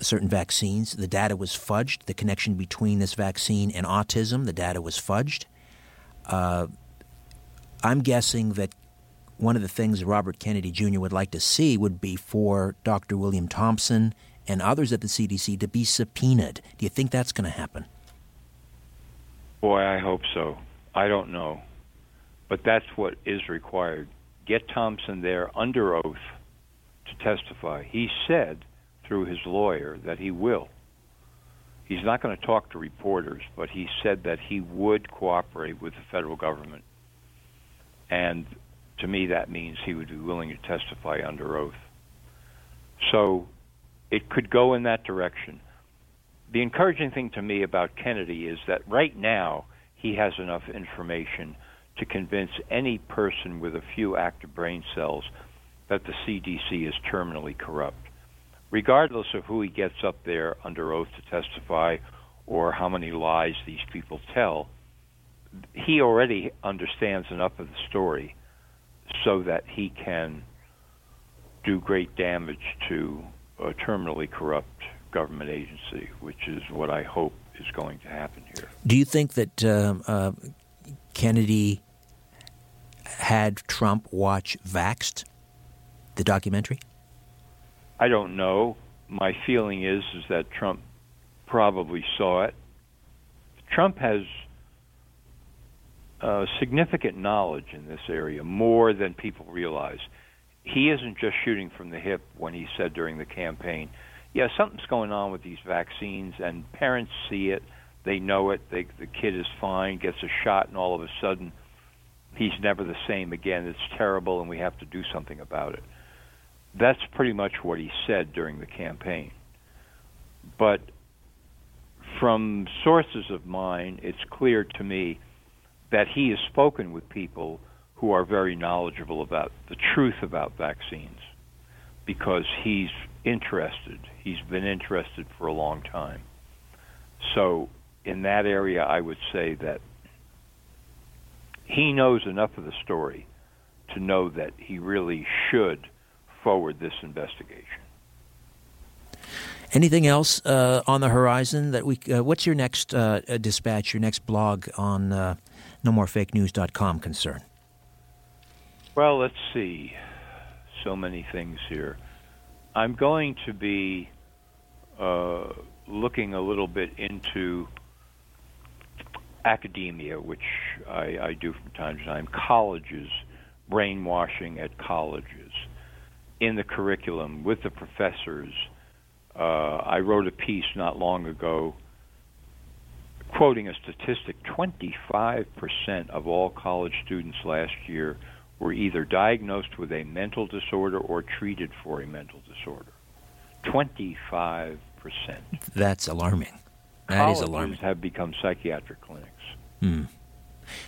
certain vaccines, the data was fudged. The connection between this vaccine and autism, the data was fudged. Uh, I'm guessing that one of the things Robert Kennedy Jr. would like to see would be for Dr. William Thompson and others at the CDC to be subpoenaed. Do you think that's going to happen? Boy, I hope so. I don't know. But that's what is required. Get Thompson there under oath to testify. He said through his lawyer that he will. He's not going to talk to reporters, but he said that he would cooperate with the federal government. And to me, that means he would be willing to testify under oath. So it could go in that direction. The encouraging thing to me about Kennedy is that right now he has enough information to convince any person with a few active brain cells that the CDC is terminally corrupt. Regardless of who he gets up there under oath to testify or how many lies these people tell, he already understands enough of the story so that he can do great damage to a terminally corrupt government agency, which is what I hope is going to happen here. Do you think that uh, uh, Kennedy had Trump watch Vaxxed, the documentary? I don't know. My feeling is is that Trump probably saw it. Trump has uh, significant knowledge in this area, more than people realize. He isn't just shooting from the hip when he said during the campaign, "Yeah, something's going on with these vaccines," and parents see it, they know it. They, the kid is fine, gets a shot, and all of a sudden, he's never the same again. It's terrible, and we have to do something about it. That's pretty much what he said during the campaign. But from sources of mine, it's clear to me that he has spoken with people who are very knowledgeable about the truth about vaccines because he's interested. He's been interested for a long time. So, in that area, I would say that he knows enough of the story to know that he really should forward this investigation. Anything else uh, on the horizon that we? Uh, what's your next uh, dispatch? Your next blog on uh, nomorefakenews.com concern? Well, let's see. So many things here. I'm going to be uh, looking a little bit into academia, which I, I do from time to time, colleges, brainwashing at colleges, in the curriculum with the professors. Uh, I wrote a piece not long ago quoting a statistic 25% of all college students last year were either diagnosed with a mental disorder or treated for a mental disorder. 25%. That's alarming. That Colleges is alarming. have become psychiatric clinics. Hmm.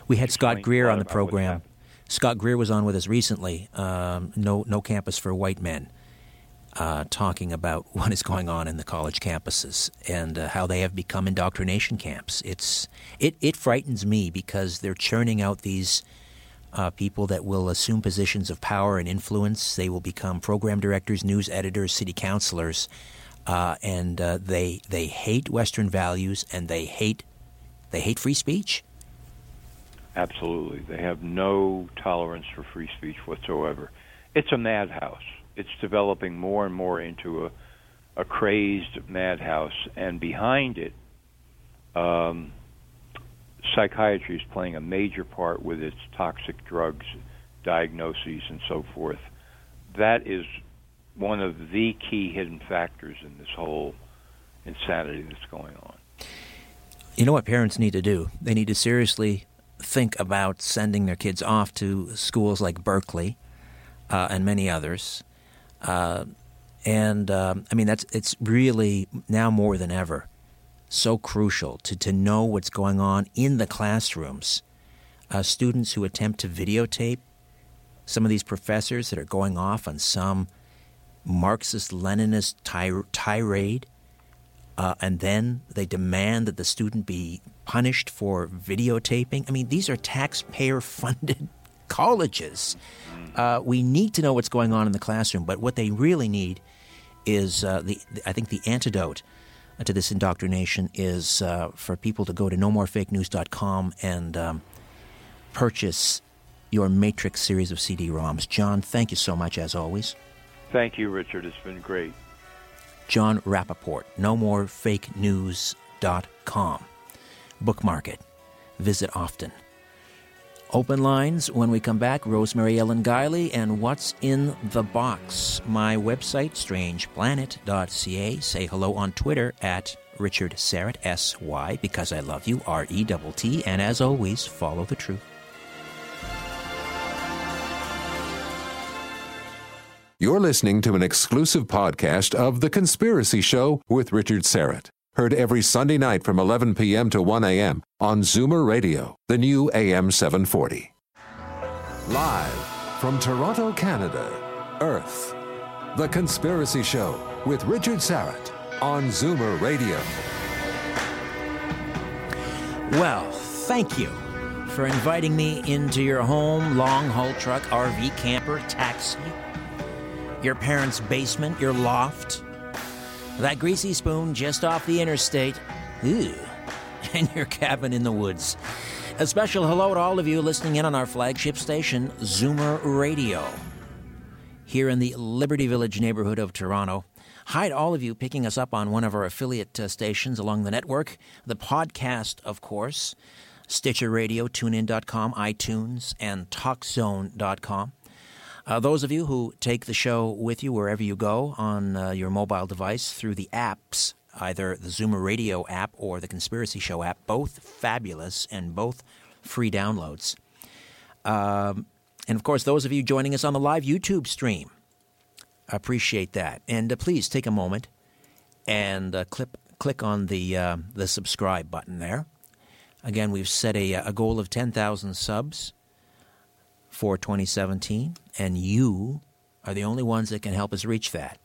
We had Scott Greer on the program. Scott Greer was on with us recently. Um, no, no campus for white men. Uh, talking about what is going on in the college campuses and uh, how they have become indoctrination camps. It's it, it frightens me because they're churning out these uh, people that will assume positions of power and influence. They will become program directors, news editors, city councilors, uh, and uh, they they hate Western values and they hate they hate free speech. Absolutely. They have no tolerance for free speech whatsoever. It's a madhouse. It's developing more and more into a, a crazed madhouse, and behind it, um, psychiatry is playing a major part with its toxic drugs, diagnoses, and so forth. That is one of the key hidden factors in this whole insanity that's going on. You know what parents need to do? They need to seriously think about sending their kids off to schools like Berkeley uh, and many others. Uh, and um, I mean, that's it's really now more than ever so crucial to, to know what's going on in the classrooms. Uh, students who attempt to videotape some of these professors that are going off on some Marxist Leninist tir- tirade, uh, and then they demand that the student be punished for videotaping. I mean, these are taxpayer funded colleges. Uh, we need to know what's going on in the classroom, but what they really need is uh, the, I think the antidote to this indoctrination is uh, for people to go to nomorefakenews.com and um, purchase your Matrix series of CD-ROMs. John, thank you so much as always. Thank you, Richard. It's been great. John Rappoport, nomorefakenews.com. Bookmark it. visit often. Open lines when we come back. Rosemary Ellen Guiley and What's in the Box. My website, strangeplanet.ca. Say hello on Twitter at Richard Syrett, S Y, because I love you, R E T T. And as always, follow the truth. You're listening to an exclusive podcast of The Conspiracy Show with Richard Syrett. Heard every Sunday night from 11 p.m. to 1 a.m. on Zoomer Radio, the new AM 740. Live from Toronto, Canada, Earth. The Conspiracy Show with Richard Syrett on Zoomer Radio. Well, thank you for inviting me into your home, long haul truck, RV, camper, taxi, your parents' basement, your loft, that greasy spoon just off the interstate, Ew. and your cabin in the woods. A special hello to all of you listening in on our flagship station, Zoomer Radio, here in the Liberty Village neighborhood of Toronto. Hi to all of you picking us up on one of our affiliate uh, stations along the network. The podcast, of course, Stitcher Radio, TuneIn.com, iTunes, and TalkZone.com. Uh, those of you who take the show with you wherever you go on uh, your mobile device through the apps, either the Zoomer Radio app or the Conspiracy Show app, both fabulous and both free downloads. Um, and of course, those of you joining us on the live YouTube stream, appreciate that. And uh, please take a moment and uh, click click on the uh, the subscribe button there. Again, we've set a, a goal of 10,000 subs for 2017, and you are the only ones that can help us reach that.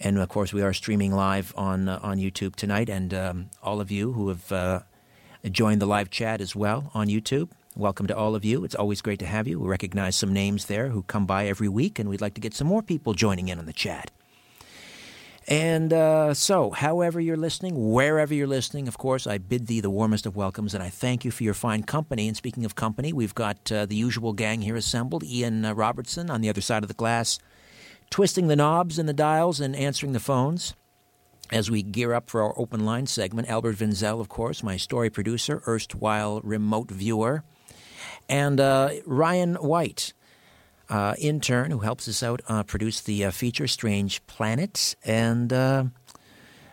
And of course, we are streaming live on uh, on YouTube tonight, and um, all of you who have uh, joined the live chat as well on YouTube. Welcome to all of you. It's always great to have you. We recognize some names there who come by every week, and we'd like to get some more people joining in on the chat. And uh, so, however you're listening, wherever you're listening, of course, I bid thee the warmest of welcomes, and I thank you for your fine company. And speaking of company, we've got uh, the usual gang here assembled Ian uh, Robertson on the other side of the glass, twisting the knobs and the dials and answering the phones. As we gear up for our open line segment, Albert Vinzel, of course, my story producer, erstwhile remote viewer, and uh, Ryan White, uh, intern who helps us out uh, produce the uh, feature Strange Planet. And uh,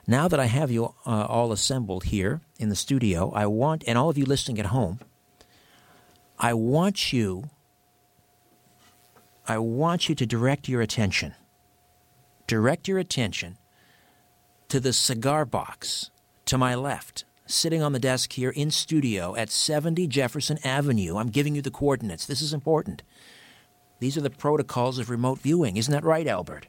now that I have you uh, all assembled here in the studio, I want, and all of you listening at home, I want you, I want you to direct your attention, direct your attention to the cigar box to my left. Sitting on the desk here in studio at 70 Jefferson Avenue. I'm giving you the coordinates. This is important. These are the protocols of remote viewing. Isn't that right, Albert?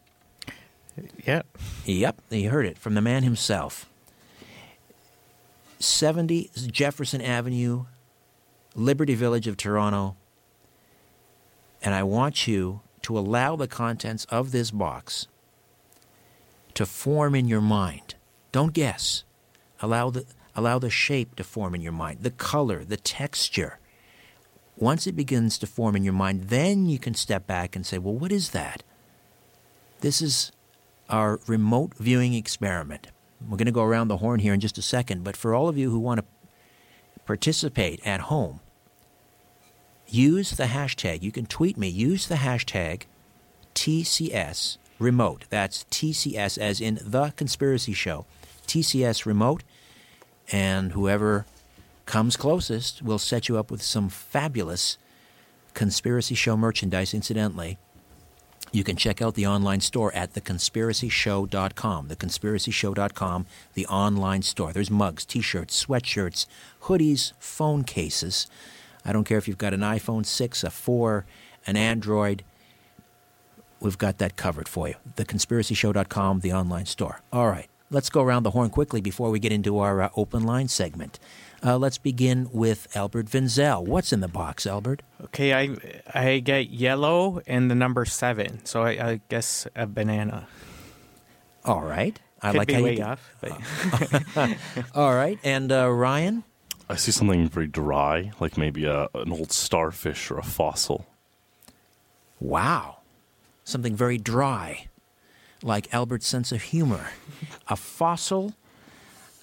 Yep. Yep, you heard it from the man himself. 70 Jefferson Avenue, Liberty Village of Toronto. And I want you to allow the contents of this box to form in your mind. Don't guess. Allow the, allow the shape to form in your mind, the color, the texture once it begins to form in your mind, then you can step back and say, well, what is that? This is our remote viewing experiment. We're going to go around the horn here in just a second, but for all of you who want to participate at home, use the hashtag. You can tweet me. Use the hashtag TCS remote. That's TCS as in the conspiracy show. TCS remote. And whoever comes closest, we'll set you up with some fabulous Conspiracy Show merchandise, incidentally. You can check out the online store at theconspiracyshow.com. Theconspiracyshow.com, the online store. There's mugs, t shirts, sweatshirts, hoodies, phone cases. I don't care if you've got an iPhone 6, a 4, an Android. We've got that covered for you. Theconspiracyshow.com, the online store. All right, let's go around the horn quickly before we get into our uh, open line segment. Uh, let's begin with Albert Vinzel. What's in the box, Albert? Okay, I I get yellow and the number seven, so I, I guess a banana. All right. I Could like be how way you. off, but All right, and uh, Ryan. I see something very dry, like maybe a, an old starfish or a fossil. Wow, something very dry, like Albert's sense of humor. A fossil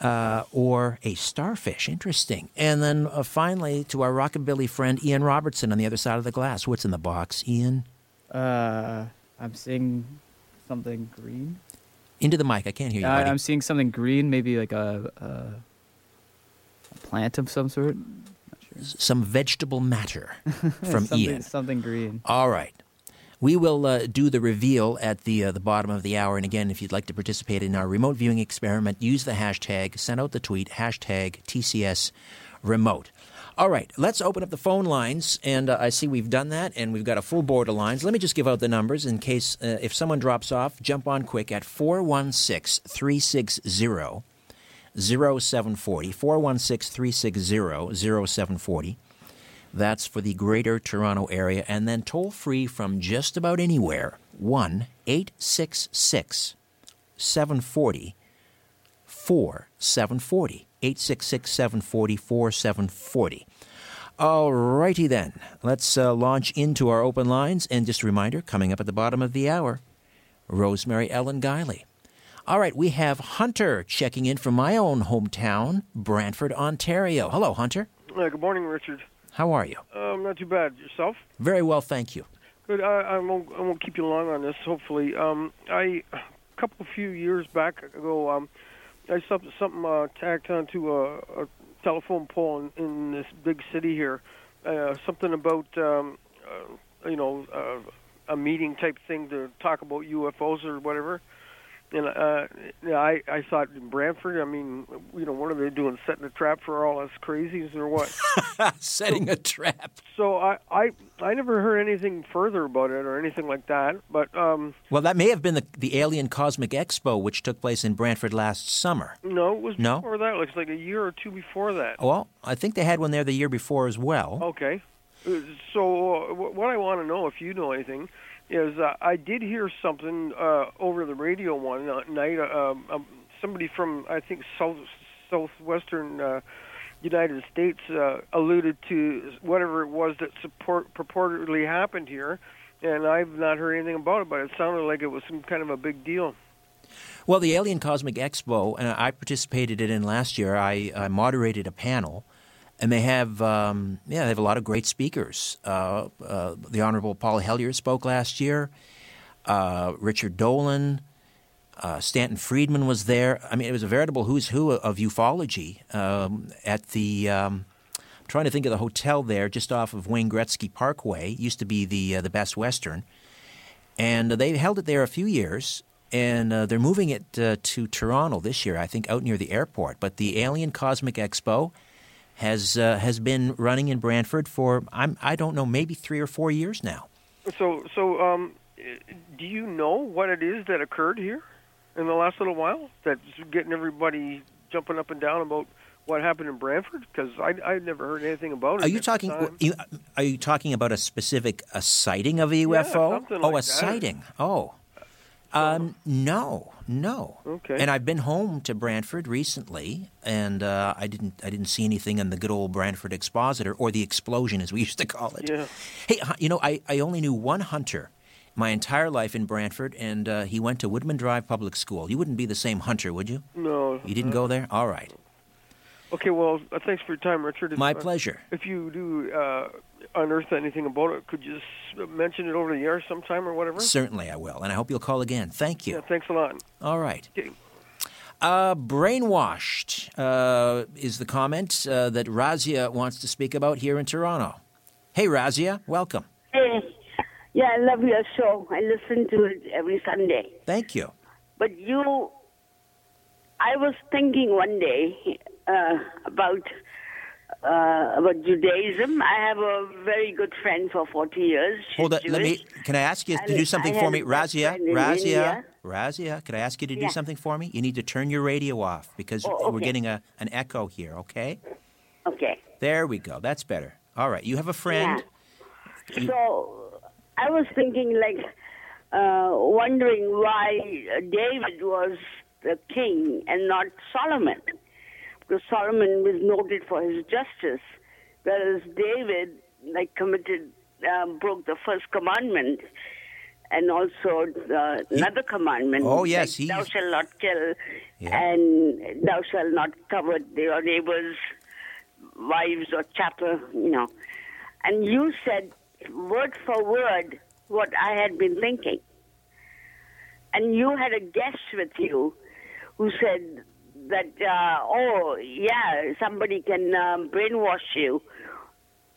uh, or a starfish. Interesting. And then uh, finally, to our rockabilly friend Ian Robertson on the other side of the glass. What's in the box, Ian? Uh, I'm seeing something green. Into the mic. I can't hear you. Uh. I'm seeing something green, maybe like a, a, a plant of some sort. Not sure. Some vegetable matter from something, Ian. Something green. All right. We will uh, do the reveal at the uh, the bottom of the hour. And again, if you'd like to participate in our remote viewing experiment, use the hashtag, send out the tweet, hashtag TCS remote. All right, let's open up the phone lines. And uh, I see we've done that, and we've got a full board of lines. Let me just give out the numbers in case uh, if someone drops off, jump on quick at 416 360 0740. 416 360 0740. That's for the greater Toronto area. And then toll free from just about anywhere 1 866 740 4740. 866 740 4740. All righty then. Let's uh, launch into our open lines. And just a reminder coming up at the bottom of the hour Rosemary Ellen Guiley. All right, we have Hunter checking in from my own hometown, Brantford, Ontario. Hello, Hunter. Uh, good morning, Richard. How are you? Um, not too bad. Yourself? Very well, thank you. Good. I, I won't. I won't keep you long on this. Hopefully, um, I a couple few years back ago, um, I saw something uh, tacked onto a, a telephone pole in, in this big city here. Uh, something about um, uh, you know uh, a meeting type thing to talk about UFOs or whatever. And uh, yeah, I I thought in Brantford. I mean, you know, what are they doing? Setting a trap for all us crazies or what? Setting a trap. So I, I I never heard anything further about it or anything like that. But um, Well, that may have been the, the Alien Cosmic Expo, which took place in Brantford last summer. no, it was No? before that. It looks like a year or two before that. Well, I think they had one there the year before as well. Okay. Uh, So uh, what I want to know, if you know anything, is uh, I did hear something uh, over the radio one night. Uh, um, um, somebody from I think south southwestern uh, United States uh, alluded to whatever it was that support purportedly happened here, and I've not heard anything about it. But it sounded like it was some kind of a big deal. Well, the Alien Cosmic Expo, and I participated in last year. I, I moderated a panel, and they have um, yeah, they have a lot of great speakers. Uh, uh, the Honorable Paul Hellyer spoke last year. Uh, Richard Dolan, uh, Stanton Friedman was there. I mean, it was a veritable who's who of ufology um, at the. Um, I'm trying to think of the hotel there, just off of Wayne Gretzky Parkway. Used to be the uh, the Best Western, and they held it there a few years. And uh, they're moving it to Toronto this year, I think, out near the airport. But the Alien Cosmic Expo has uh, has been running in Brantford for I'm I don't know maybe three or four years now. So, so um, do you know what it is that occurred here in the last little while that's getting everybody jumping up and down about what happened in Brantford? Because I I never heard anything about it. Are you talking? You, are you talking about a specific a sighting of a UFO? something oh, like a that. sighting. Oh, um, no, no. Okay. And I've been home to Brantford recently, and uh, I didn't I didn't see anything in the good old Brantford Expositor or the explosion, as we used to call it. Yeah. Hey, you know, I, I only knew one hunter my entire life in Brantford, and uh, he went to Woodman Drive Public School. You wouldn't be the same hunter, would you? No. You didn't go there? All right. Okay. Well, uh, thanks for your time, Richard. If, My uh, pleasure. If you do uh, unearth anything about it, could you just mention it over the air sometime or whatever? Certainly I will, and I hope you'll call again. Thank you. Yeah. Thanks a lot. All right. Okay. Uh, brainwashed uh, is the comment uh, that Razia wants to speak about here in Toronto. Hey, Razia, welcome. Hey, yeah, I love your show. I listen to it every Sunday. Thank you. But you, I was thinking one day uh, about uh, about Judaism. I have a very good friend for forty years. She's Hold on. Let me. Can I ask you to And do something for me, Razia? Razia, Razia. Could I ask you to do Yeah. something for me? You need to turn your radio off because Oh, we're getting a an echo here. Okay. Okay. There we go. That's better. All right. You have a friend. You- So I was thinking, like, uh, wondering why David was the king and not Solomon, because Solomon was noted for his justice, whereas David, like, committed, um, broke the first commandment, and also uh, another commandment. Oh, yes, like, thou shalt not kill, Yeah. and thou shalt not covet your neighbors' wives or chapter, you know. And you said word for word what I had been thinking. And you had a guest with you who said that, uh, oh, yeah, somebody can um, brainwash you.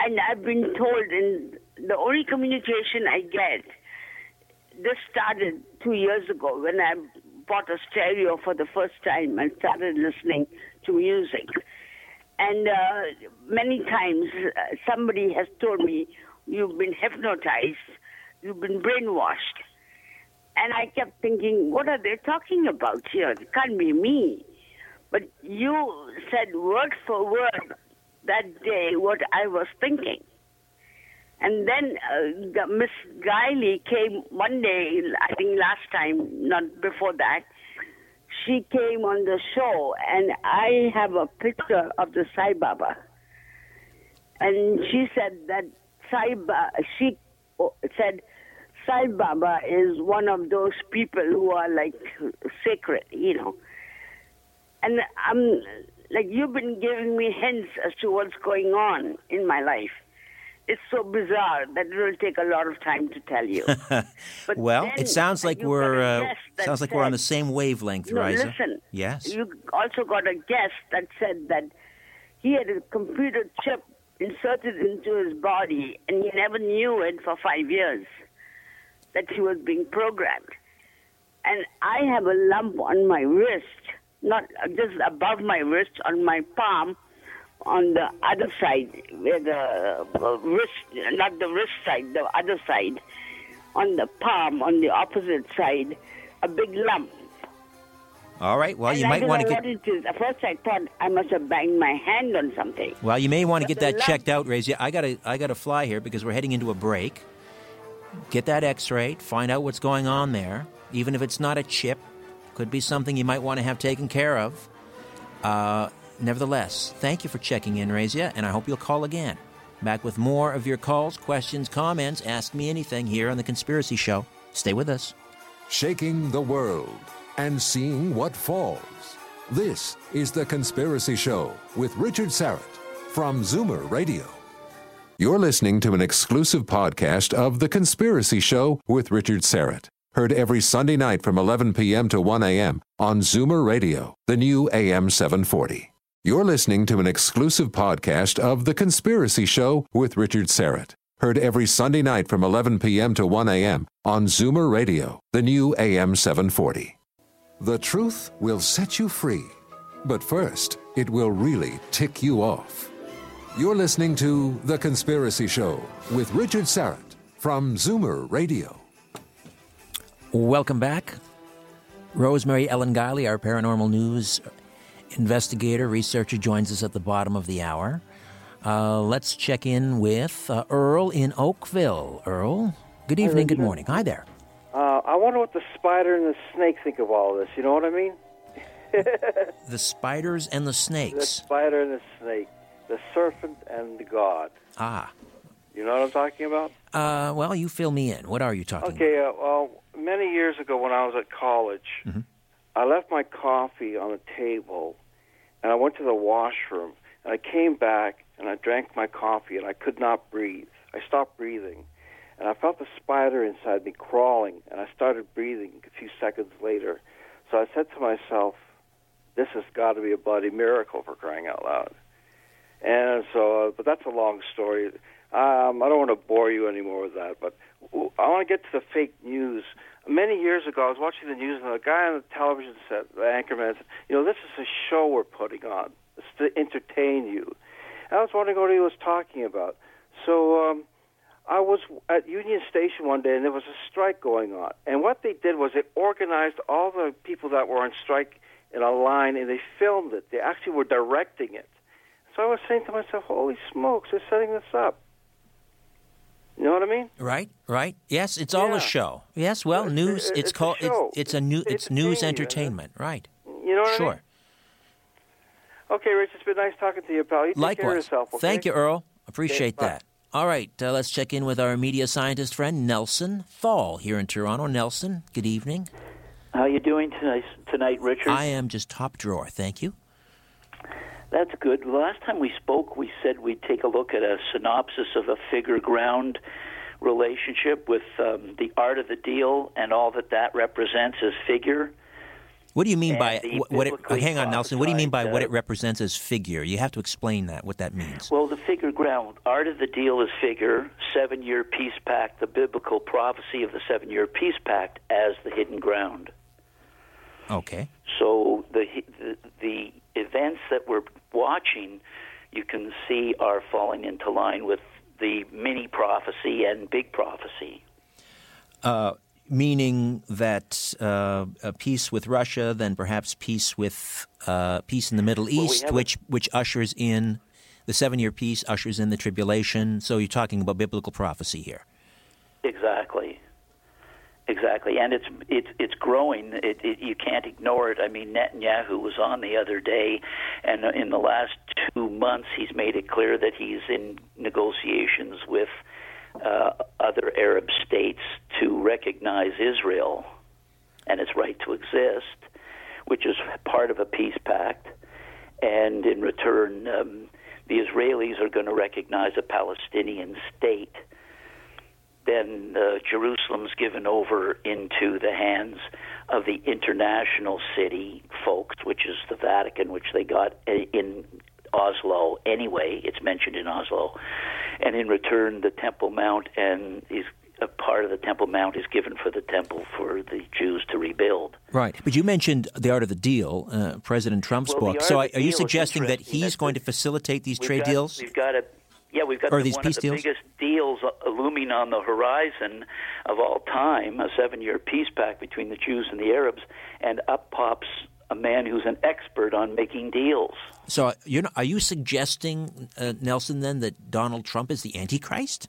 And I've been told, and the only communication I get, this started two years ago when I bought a stereo for the first time and started listening to music. And uh, many times uh, somebody has told me, You've been hypnotized, you've been brainwashed. And I kept thinking, What are they talking about here? It can't be me. But you said word for word that day what I was thinking. And then uh, Miss Guiley came one day, I think last time, not before that. She came on the show, and I have a picture of the Sai Baba. And she said that Sai Baba, she oh, said Sai Baba is one of those people who are like sacred, you know. And I'm like, you've been giving me hints as to what's going on in my life. It's so bizarre that it will take a lot of time to tell you. But well, it sounds like we're uh, sounds like we're on the same wavelength, no, Riza. listen. Yes. You also got a guest that said that he had a computer chip inserted into his body and he never knew it for five years that he was being programmed. And I have a lump on my wrist, not just above my wrist, on my palm, on the other side, where the uh, wrist, not the wrist side, the other side, on the palm, on the opposite side, a big lump. All right. Well, And you I might want to get what it is. At first, I thought I must have banged my hand on something. Well, you may want to But get that lump- checked out, Razia. I gotta, I gotta fly here because we're heading into a break. Get that X-ray, find out what's going on there. Even if it's not a chip, could be something you might want to have taken care of. Uh, nevertheless, thank you for checking in, Razia, and I hope you'll call again. Back with more of your calls, questions, comments. Ask me anything here on the Conspiracy Show. Stay with us. shaking the world and seeing what falls. This is The Conspiracy Show with Richard Syrett from Zoomer Radio. You're listening to an exclusive podcast of The Conspiracy Show with Richard Syrett. Heard every Sunday night from 11 p.m. to 1 a.m. on Zoomer Radio, the new AM 740. You're listening to an exclusive podcast of The Conspiracy Show with Richard Syrett. Heard every Sunday night from 11 p.m. to 1 a.m. on Zoomer Radio, the new AM 740. The truth will set you free, but first, it will really tick you off. You're listening to The Conspiracy Show with Richard Syrett from Zoomer Radio. Welcome back. Rosemary Ellen Guiley, our paranormal news investigator, researcher, joins us at the bottom of the hour. Uh, let's check in with uh, Earl in Oakville. Earl, good evening, good morning. Hi there. Uh, I wonder what the spider and the snake think of all this. You know what I mean? The spiders and the snakes. The snakes. spider and the snake, the serpent and the god. Ah. You know what I'm talking about? Uh, well, you fill me in. What are you talking about? Okay. Uh, well, many years ago when I was at college, Mhm. I left my coffee on the table, and I went to the washroom, and I came back and I drank my coffee, and I could not breathe. I stopped breathing, and I felt the spider inside me crawling, and I started breathing a few seconds later. So I said to myself, "This has got to be a bloody miracle for crying out loud." And so, uh, but that's a long story. Um, I don't want to bore you anymore with that, but I want to get to the fake news. Many years ago, I was watching the news, and the guy on the television said, the anchorman said, "You know, this is a show we're putting on. It's to entertain you." And I was wondering what he was talking about. So um, I was at Union Station one day, and there was a strike going on. And what they did was they organized all the people that were on strike in a line, and they filmed it. They actually were directing it. So I was saying to myself, "Holy smokes, they're setting this up." You know what I mean? Right, right. Yes, it's all Yeah. a show. Yes, well, It's- news. it's It's, called. It's, it's a new. It's It's news entertaining, entertainment. Right. You know what I Sure. mean? Okay, Rich, it's been nice talking to you, pal. You take care of Likewise. yourself. Okay? Thank you, Earl. Appreciate bye. that. All right, uh, let's check in with our media scientist friend Nelson Thall here in Toronto. Nelson, good evening. How are you doing tonight, tonight, Richard? I am just top drawer, thank you. That's good. Last time we spoke, we said we'd take a look at a synopsis of a figure ground relationship with um, the art of the deal and all that that represents as figure. What do you mean by what? It, hang on, Nelson. What do you mean by what it uh, represents as figure? You have to explain that. What that means. Well, the figure ground, art of the deal is figure, seven year peace pact, the biblical prophecy of the seven year peace pact as the hidden ground. Okay. So the, the the events that we're watching, you can see are falling into line with the mini prophecy and big prophecy. Uh, meaning that uh, a peace with Russia, then perhaps peace with uh, peace in the Middle East, have a- which which ushers in the seven-year peace, ushers in the tribulation. So you're talking about biblical prophecy here. Exactly. Exactly, and it's it's it's growing. It, it you can't ignore it. I mean, Netanyahu was on the other day, and in the last two months, he's made it clear that he's in negotiations with uh, other Arab states to recognize Israel and its right to exist, which is part of a peace pact. And in return, um, the Israelis are going to recognize a Palestinian state then uh, Jerusalem's given over into the hands of the international city folks, which is the Vatican, which they got in Oslo anyway. It's mentioned in Oslo, and in return, the Temple Mount and is a part of the Temple Mount is given for the temple for the Jews to rebuild. Right. But you mentioned the art of the deal, uh, President Trump's Well, book. So are you suggesting that he's going to facilitate these trade got- deals? We've got a yeah, we've got the, these one peace of the deals? biggest deals uh, looming on the horizon of all time, a seven-year peace pact between the Jews and the Arabs, and up pops a man who's an expert on making deals. So you're are you suggesting, uh, Nelson, then that Donald Trump is the Antichrist?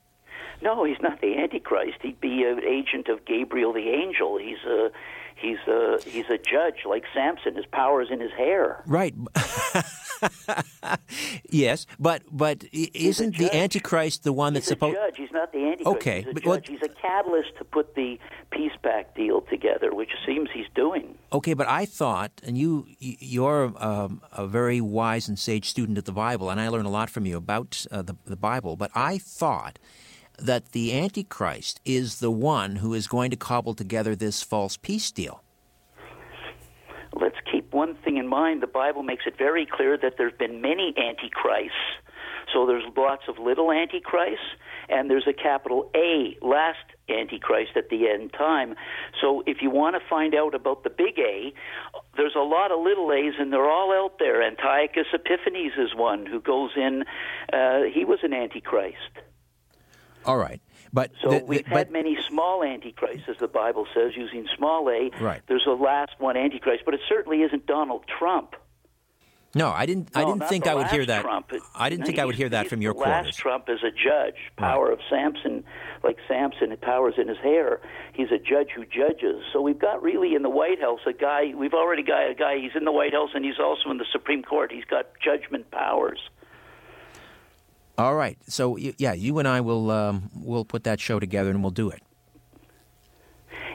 No, he's not the Antichrist. He'd be an agent of Gabriel the angel. He's a he's a he's a judge like Samson. His power is in his hair. Right. yes, but but isn't the. Antichrist the one that's supposed? judge. He's not the Antichrist. Okay, he's a but judge. what- He's a catalyst to put the peace pact deal together, which seems he's doing. Okay, but I thought, and you you're um, a very wise and sage student of the Bible, and I learn a lot from you about uh, the the Bible. But I thought that the Antichrist is the one who is going to cobble together this false peace deal. One thing in mind. The Bible makes it very clear that there have been many antichrists. So there's lots of little antichrists, and there's a capital A, last antichrist at the end time. So if you want to find out about the big A, there's a lot of little A's, and they're all out there. Antiochus Epiphanes is one who goes in. Uh, he was an antichrist. All right, but So the- the- we've but had many small antichrists, as the Bible says, using small a. Right. There's a last one antichrist, but it certainly isn't Donald Trump. no, I didn't. I didn't think I would hear that. Trump. I didn't no, think I would hear that from your the last. Trump is a judge, power of Samson, like Samson had powers in his hair. He's a judge who judges. So we've got really in the White House a guy. We've already got a guy. He's in the White House and he's also in the Supreme Court. He's got judgment powers. All right, so yeah, you and I will um, we'll put that show together and we'll do it.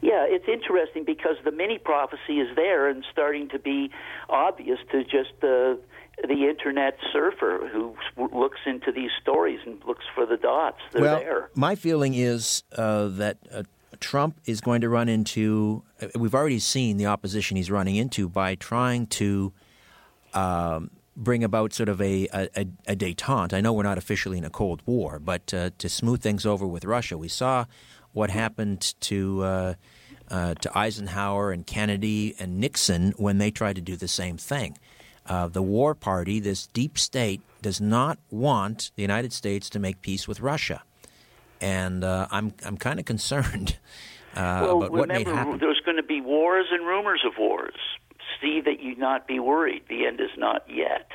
Yeah, it's interesting because the mini prophecy is there and starting to be obvious to just the the internet surfer who looks into these stories and looks for the dots. They're well, there. my feeling is uh, that uh, Trump is going to run into. uh, We've already seen the opposition he's running into by trying to um, bring about sort of a, a, a, détente. I know we're not officially in a Cold War, but uh, to smooth things over with Russia, we saw what happened to. Uh, uh, to Eisenhower and Kennedy and Nixon when they tried to do the same thing. Uh, the war party, this deep state, does not want the United States to make peace with Russia, and uh, I'm I'm kind of concerned uh, well, about what may remember, happen. there's going to be wars and rumors of wars. See that you not be worried. The end is not yet.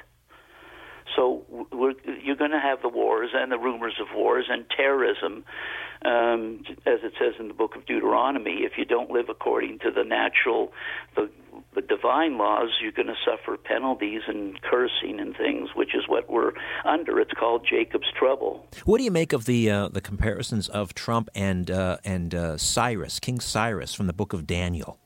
So you're going to have the wars and the rumors of wars and terrorism, um, as it says in the book of Deuteronomy. If you don't live according to the natural, the the divine laws, you're going to suffer penalties and cursing and things, which is what we're under. It's called Jacob's trouble. What do you make of the uh, the comparisons of Trump and uh, and uh, Cyrus, King Cyrus from the Book of Daniel?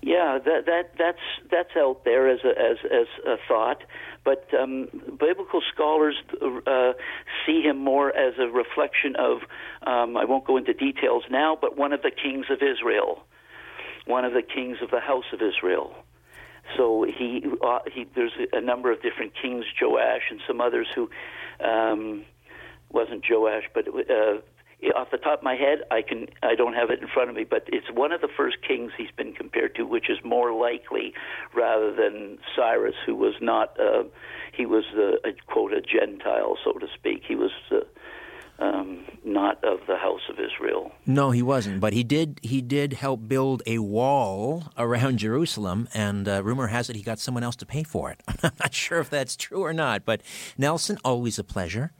Yeah, that that that's that's out there as a as as a thought, but um, biblical scholars uh, see him more as a reflection of. Um, I won't go into details now, but one of the kings of Israel, one of the kings of the house of Israel. So he, uh, he there's a number of different kings, Joash and some others who um, wasn't Joash, but uh, off the top of my head, I can I don't have it in front of me, but it's one of the first kings he's been compared to, which is more likely rather than Cyrus, who was not uh, he was uh, a quote a Gentile, so to speak. He was. Uh, um, not of the house of Israel. No, he wasn't. But he did. He did help build a wall around Jerusalem, and uh, rumor has it he got someone else to pay for it. I'm not sure if that's true or not. But Nelson, always a pleasure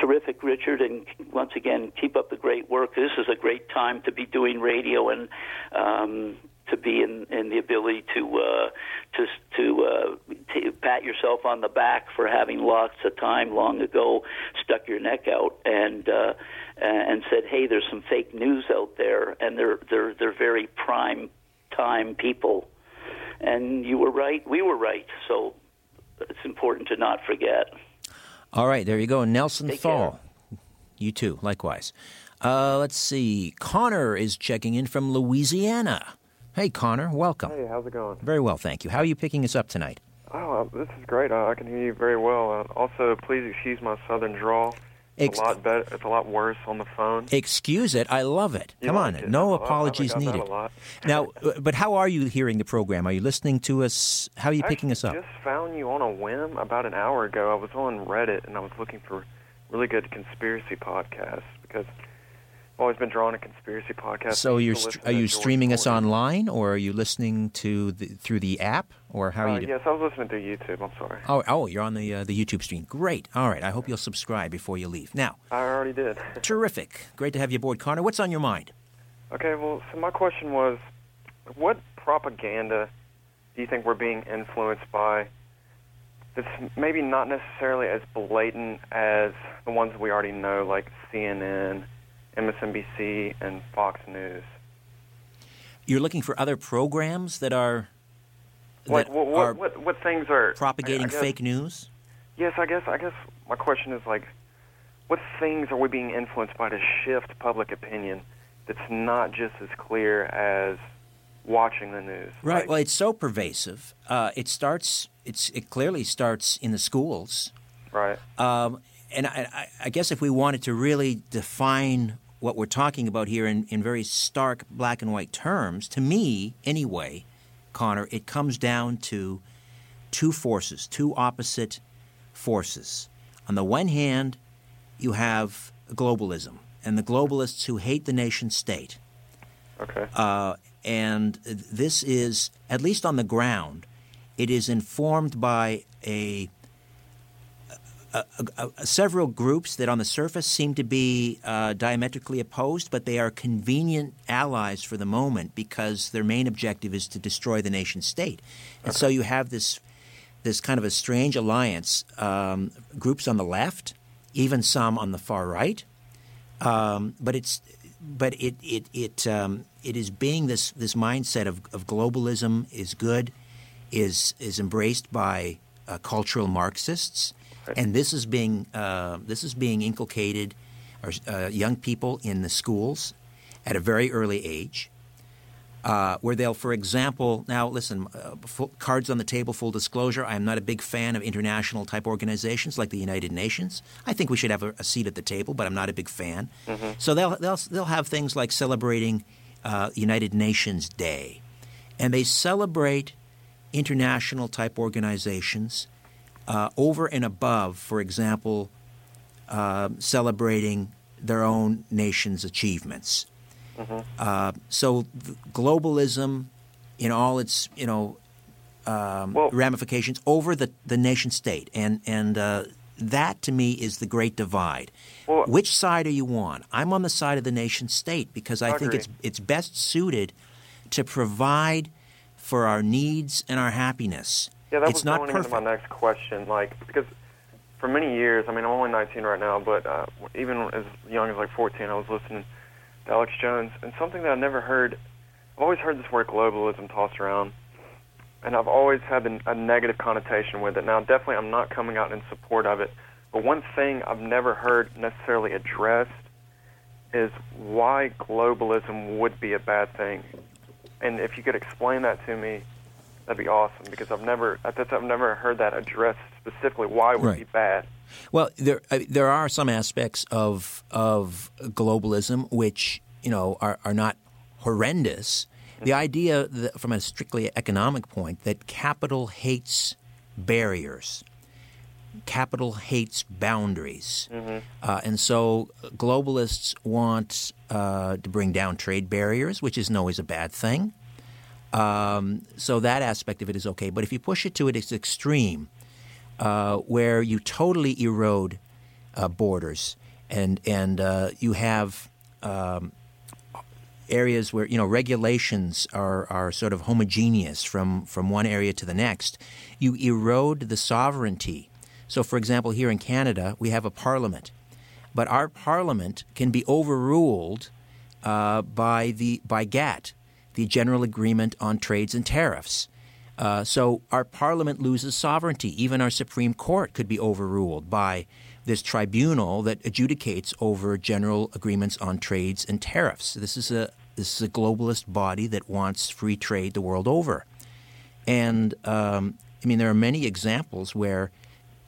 terrific, Richard, and once again, keep up the great work. This is a great time to be doing radio and um, to be in, in the ability to uh, to to, uh, to pat yourself on the back for having lots of time long ago, stuck your neck out and uh, and said, "Hey, there's some fake news out there, and they're they're they're very prime time people." And you were right, we were right. So it's important to not forget. All right, there you go. Nelson Take Fall. care. You too, likewise. Uh, let's see. Connor is checking in from Louisiana. Hey, Connor, welcome. Hey, how's it going? Very well, thank you. How are you picking us up tonight? Oh, uh, this is great. Uh, I can hear you very well. Uh, also, please excuse my southern drawl. It's Ex- a lot better. It's a lot worse on the phone. Excuse it. I love it. You Come like on. it? No apologies needed. a lot. Now, uh, but how are you hearing the program? Are you listening to us? How are you I picking us up? I just found you on a whim about an hour ago. I was on Reddit and I was looking for really good conspiracy podcasts because I've always been drawn to conspiracy podcasts. So you're st- are you streaming us online, or are you listening to the, through the app, or how are Uh, you? do- yes, I was listening to YouTube. I'm sorry. Oh, oh, you're on the uh, the YouTube stream. Great. All right. I hope you'll subscribe before you leave. Now, I already did. terrific. Great to have you aboard, Connor. What's on your mind? Okay, well, so my question was, what propaganda do you think we're being influenced by? That's maybe not necessarily as blatant as the ones we already know, like CNN, MSNBC, and Fox News. You're looking for other programs that are Like, that what, are what, what, what things are propagating I- I guess- fake news. Yes, I guess. I guess my question is like, what things are we being influenced by to shift public opinion that's not just as clear as watching the news? Right. Like, well, it's so pervasive. Uh, it starts. It's it clearly starts in the schools. right. Um, and I, I, I guess if we wanted to really define what we're talking about here in, in very stark black and white terms, to me, anyway, Connor, it comes down to two forces, two opposite forces. On the one hand, you have globalism, and the globalists who hate the nation state. Okay. Uh, and this is, at least on the ground, it is informed by a, a, a- a- several groups that on the surface seem to be uh, diametrically opposed, but they are convenient allies for the moment because their main objective is to destroy the nation state. And so you have this, this kind of a strange alliance, um, groups on the left, even some on the far right, um, but it's but it it it um, it is being this this mindset of, of globalism is good, is is embraced by uh, cultural Marxists, and this is being uh, this is being inculcated, or uh, young people in the schools, at a very early age. Uh, where they'll, for example, now listen, uh, full, cards on the table, full disclosure, I am not a big fan of international type organizations like the United Nations. I think we should have a, a seat at the table, but I'm not a big fan. So they'll, they'll, they'll have things like celebrating uh, United Nations Day. And they celebrate international type organizations uh, over and above, for example, uh, celebrating their own nation's achievements. Uh, so globalism, in all its you know um, ramifications, over the, the nation state, and and uh, that to me is the great divide. Which side are you on? I'm on the side of the nation state because I, I think agree. it's it's best suited to provide for our needs and our happiness. Yeah, that it's was not going perfect. into my next question. Like, because for many years, I mean, I'm only 19 right now, but uh, even as young as like 14, I was listening to Alex Jones, and something that I never heard. I've always heard this word globalism tossed around, and I've always had a, a negative connotation with it. Now, definitely, I'm not coming out in support of it, but one thing I've never heard necessarily addressed is why globalism would be a bad thing. And if you could explain that to me, that'd be awesome because I've never I've never heard that addressed specifically why would Right. be bad. Well, there there are some aspects of of globalism which you know are are not horrendous. The idea, that, from a strictly economic point, that capital hates barriers, capital hates boundaries, uh, and so globalists want uh, to bring down trade barriers, which isn't always a bad thing. Um, so that aspect of it is okay. But if you push it to its extreme, uh, where you totally erode uh, borders and and uh, you have um, areas where you know regulations are, are sort of homogeneous from, from one area to the next, you erode the sovereignty. So, for example, here in Canada, we have a parliament, but our parliament can be overruled uh, by the by GATT, the General Agreement on Trades and Tariffs. Uh, so our parliament loses sovereignty. Even our Supreme Court could be overruled by this tribunal that adjudicates over general agreements on trades and tariffs. This is a this is a globalist body that wants free trade the world over. And um, I mean, there are many examples where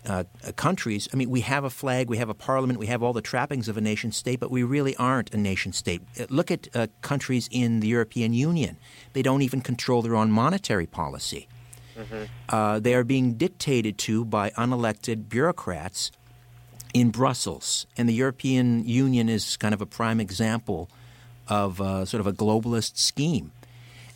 uh, countries, I mean, we have a flag, we have a parliament, we have all the trappings of a nation state, but we really aren't a nation state. Uh, Look at uh, countries in the European Union. They don't even control their own monetary policy. Uh, they are being dictated to by unelected bureaucrats in Brussels. And the European Union is kind of a prime example of uh, sort of a globalist scheme.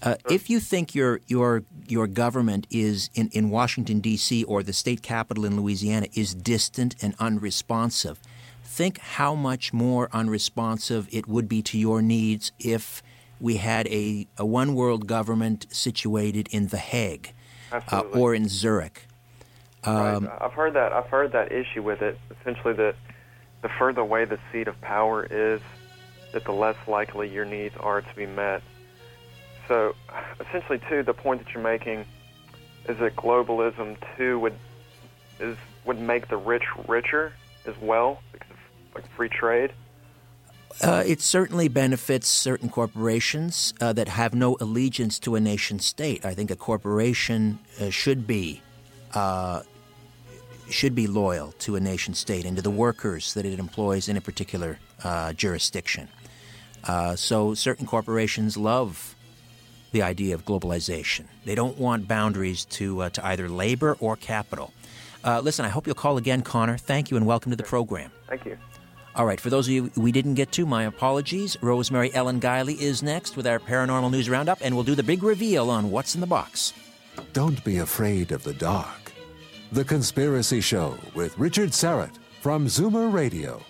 Uh, if you think your your your government is in, in Washington D.C. or the state capital in Louisiana is distant and unresponsive, think how much more unresponsive it would be to your needs if we had a, a one world government situated in The Hague uh, or in Zurich. Um, right. I've heard that. I've heard that issue with it. Essentially, that the further away the seat of power is, that the less likely your needs are to be met. So, essentially, too, the point that you're making is that globalism too would is would make the rich richer as well because of like free trade. Uh, it certainly benefits certain corporations uh, that have no allegiance to a nation state. I think a corporation uh, should be uh, should be loyal to a nation state and to the workers that it employs in a particular uh, jurisdiction. Uh, so certain corporations love the idea of globalization. They don't want boundaries to uh, to either labor or capital. Uh, listen, I hope you'll call again, Connor. Thank you and welcome to the program. Thank you. All right, for those of you we didn't get to, my apologies. Rosemary Ellen Guiley is next with our paranormal news roundup, and we'll do the big reveal on what's in the box. Don't be afraid of the dark. The Conspiracy Show with Richard Syrett from Zoomer Radio.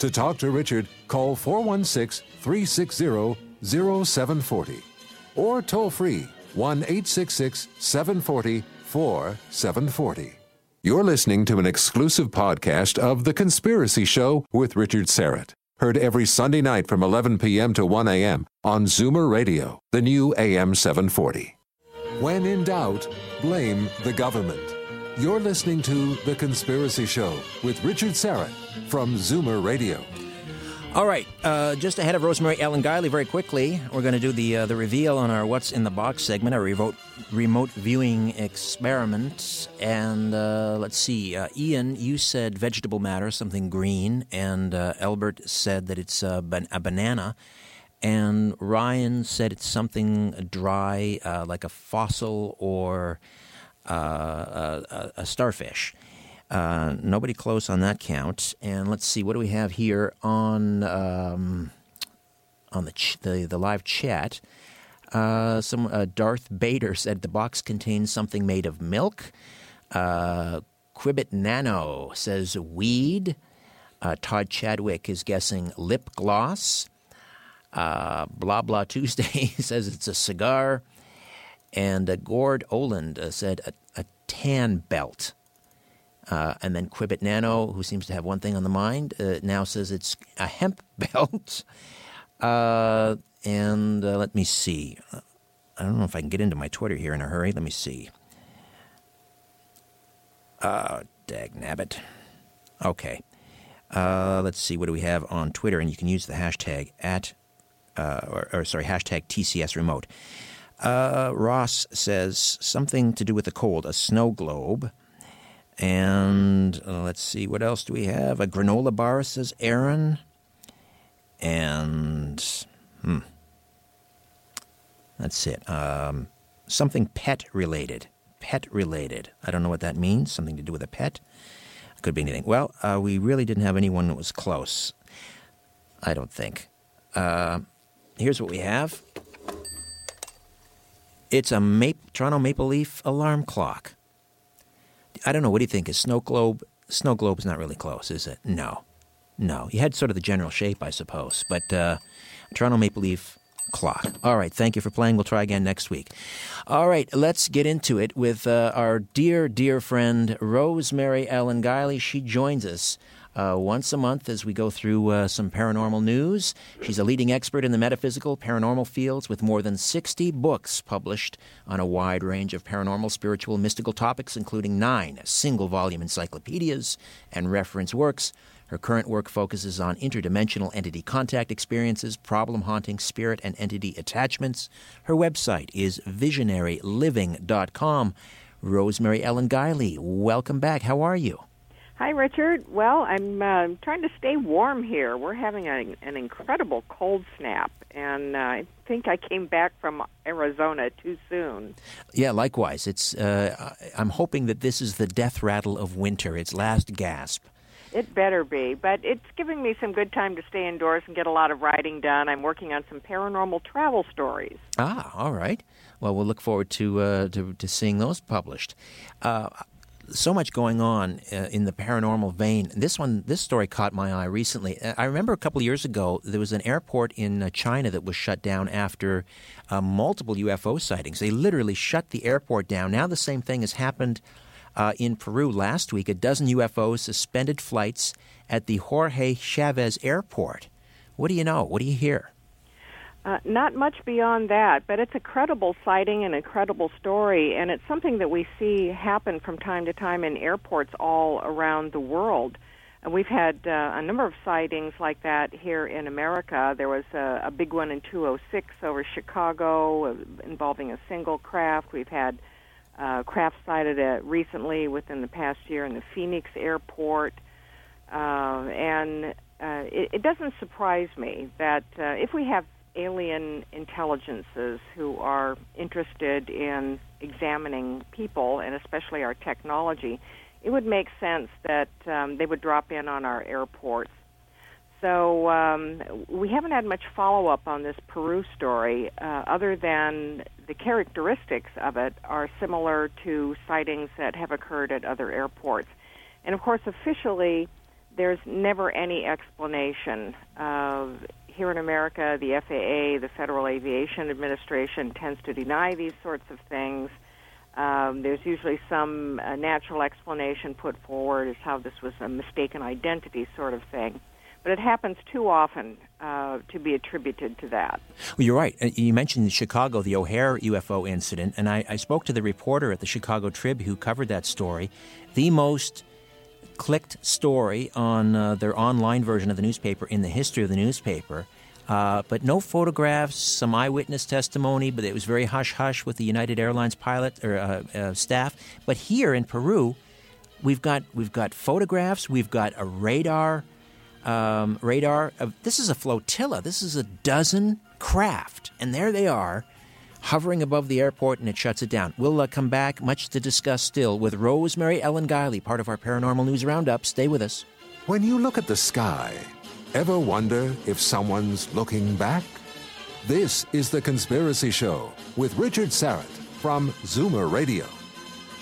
To talk to Richard, call 416 360 0740 or toll free 1 866 740 4740. You're listening to an exclusive podcast of The Conspiracy Show with Richard Syrett. Heard every Sunday night from 11 p.m. to 1 a.m. on Zoomer Radio, the new AM 740. When in doubt, blame the government. You're listening to The Conspiracy Show with Richard Syrett from Zoomer Radio. All right, uh, just ahead of Rosemary Ellen Guiley, very quickly, we're going to do the uh, the reveal on our "What's in the Box" segment, our remote remote viewing experiment. And uh, let's see, uh, Ian, you said vegetable matter, something green, and uh, Albert said that it's a, ban- a banana, and Ryan said it's something dry, uh, like a fossil or uh, a- a starfish. Uh, nobody close on that count. And let's see, what do we have here on um, on the, ch- the the live chat? Uh, some uh, Darth Bader said the box contains something made of milk. Uh, Quibbit Nano says weed. Uh, Todd Chadwick is guessing lip gloss. Uh, blah blah Tuesday says it's a cigar. And Gord Oland said a, a tan belt. Uh, and then Quibbit Nano, who seems to have one thing on the mind, uh, now says it's a hemp belt. Uh, and uh, let me see. I don't know if I can get into my Twitter here in a hurry. Let me see. Uh, dag nabbit. Okay. Uh, let's see. What do we have on Twitter? And you can use the hashtag at, uh, or, or sorry, hashtag TCS remote. Uh, Ross says something to do with the cold, a snow globe. And uh, let's see, what else do we have? A granola bar, says Aaron. And, hmm, that's it. Um, something pet related. Pet related. I don't know what that means. Something to do with a pet. Could be anything. Well, uh, we really didn't have anyone that was close. I don't think. Uh, here's what we have. It's a Maple, Toronto Maple Leaf alarm clock. I don't know. What do you think? Is snow globe? Snow globe's not really close, is it? No, no. You had sort of the general shape, I suppose, but uh, Toronto Maple Leaf clock. All right. Thank you for playing. We'll try again next week. All right. Let's get into it with uh, our dear, dear friend Rosemary Ellen Guiley. She joins us. Uh, once a month as we go through uh, some paranormal news. She's a leading expert in the metaphysical, paranormal fields with more than 60 books published on a wide range of paranormal, spiritual, mystical topics, including nine single volume encyclopedias and reference works. Her current work focuses on interdimensional entity contact experiences, problem haunting, spirit, and entity attachments. Her website is visionaryliving.com. Rosemary Ellen Guiley, welcome back. How are you? Hi, Richard. Well, I'm uh, trying to stay warm here. We're having a, an incredible cold snap, and uh, I think I came back from Arizona too soon. Yeah, likewise. It's. Uh, I'm hoping that this is the death rattle of winter. Its last gasp. It better be, but it's giving me some good time to stay indoors and get a lot of writing done. I'm working on some paranormal travel stories. Ah, all right. Well, we'll look forward to uh, to, to, seeing those published. Uh, so much going on uh, in the paranormal vein. This one, this story caught my eye recently. Uh, I remember a couple of years ago there was an airport in uh, China that was shut down after uh, multiple UFO sightings. They literally shut the airport down. Now the same thing has happened uh, in Peru last week. A dozen UFOs suspended flights at the Jorge Chavez Airport. What do you know? What do you hear? Uh, not much beyond that, but it's a credible sighting and a credible story, and it's something that we see happen from time to time in airports all around the world. And we've had uh, a number of sightings like that here in America. There was a, a big one in 206 over Chicago uh, involving a single craft. We've had uh, craft sighted uh, recently within the past year in the Phoenix airport. Uh, and uh, it, it doesn't surprise me that uh, if we have alien intelligences who are interested in examining people and especially our technology, it would make sense that um, they would drop in on our airports. So um, we haven't had much follow up on this Peru story, uh, other than the characteristics of it are similar to sightings that have occurred at other airports. And of course, officially, there's never any explanation. Uh, here in America, the FAA, the Federal Aviation Administration, tends to deny these sorts of things. Um, there's usually some uh, natural explanation put forward as how this was a mistaken identity sort of thing. But it happens too often uh, to be attributed to that. Well, you're right. Uh, you mentioned the Chicago, the O'Hare UFO incident, and I, I spoke to the reporter at the Chicago Trib who covered that story. The most clicked story on uh, their online version of the newspaper in the history of the newspaper. Uh, but no photographs, some eyewitness testimony, but it was very hush hush with the United Airlines pilot or uh, uh, staff. But here in Peru, we've got we've got photographs, we've got a radar um, radar. this is a flotilla. This is a dozen craft, and there they are hovering above the airport and it shuts it down. We'll uh, come back, much to discuss still, with Rosemary Ellen Guiley, part of our Paranormal News Roundup. Stay with us. When you look at the sky, ever wonder if someone's looking back? This is The Conspiracy Show with Richard Syrett from Zoomer Radio.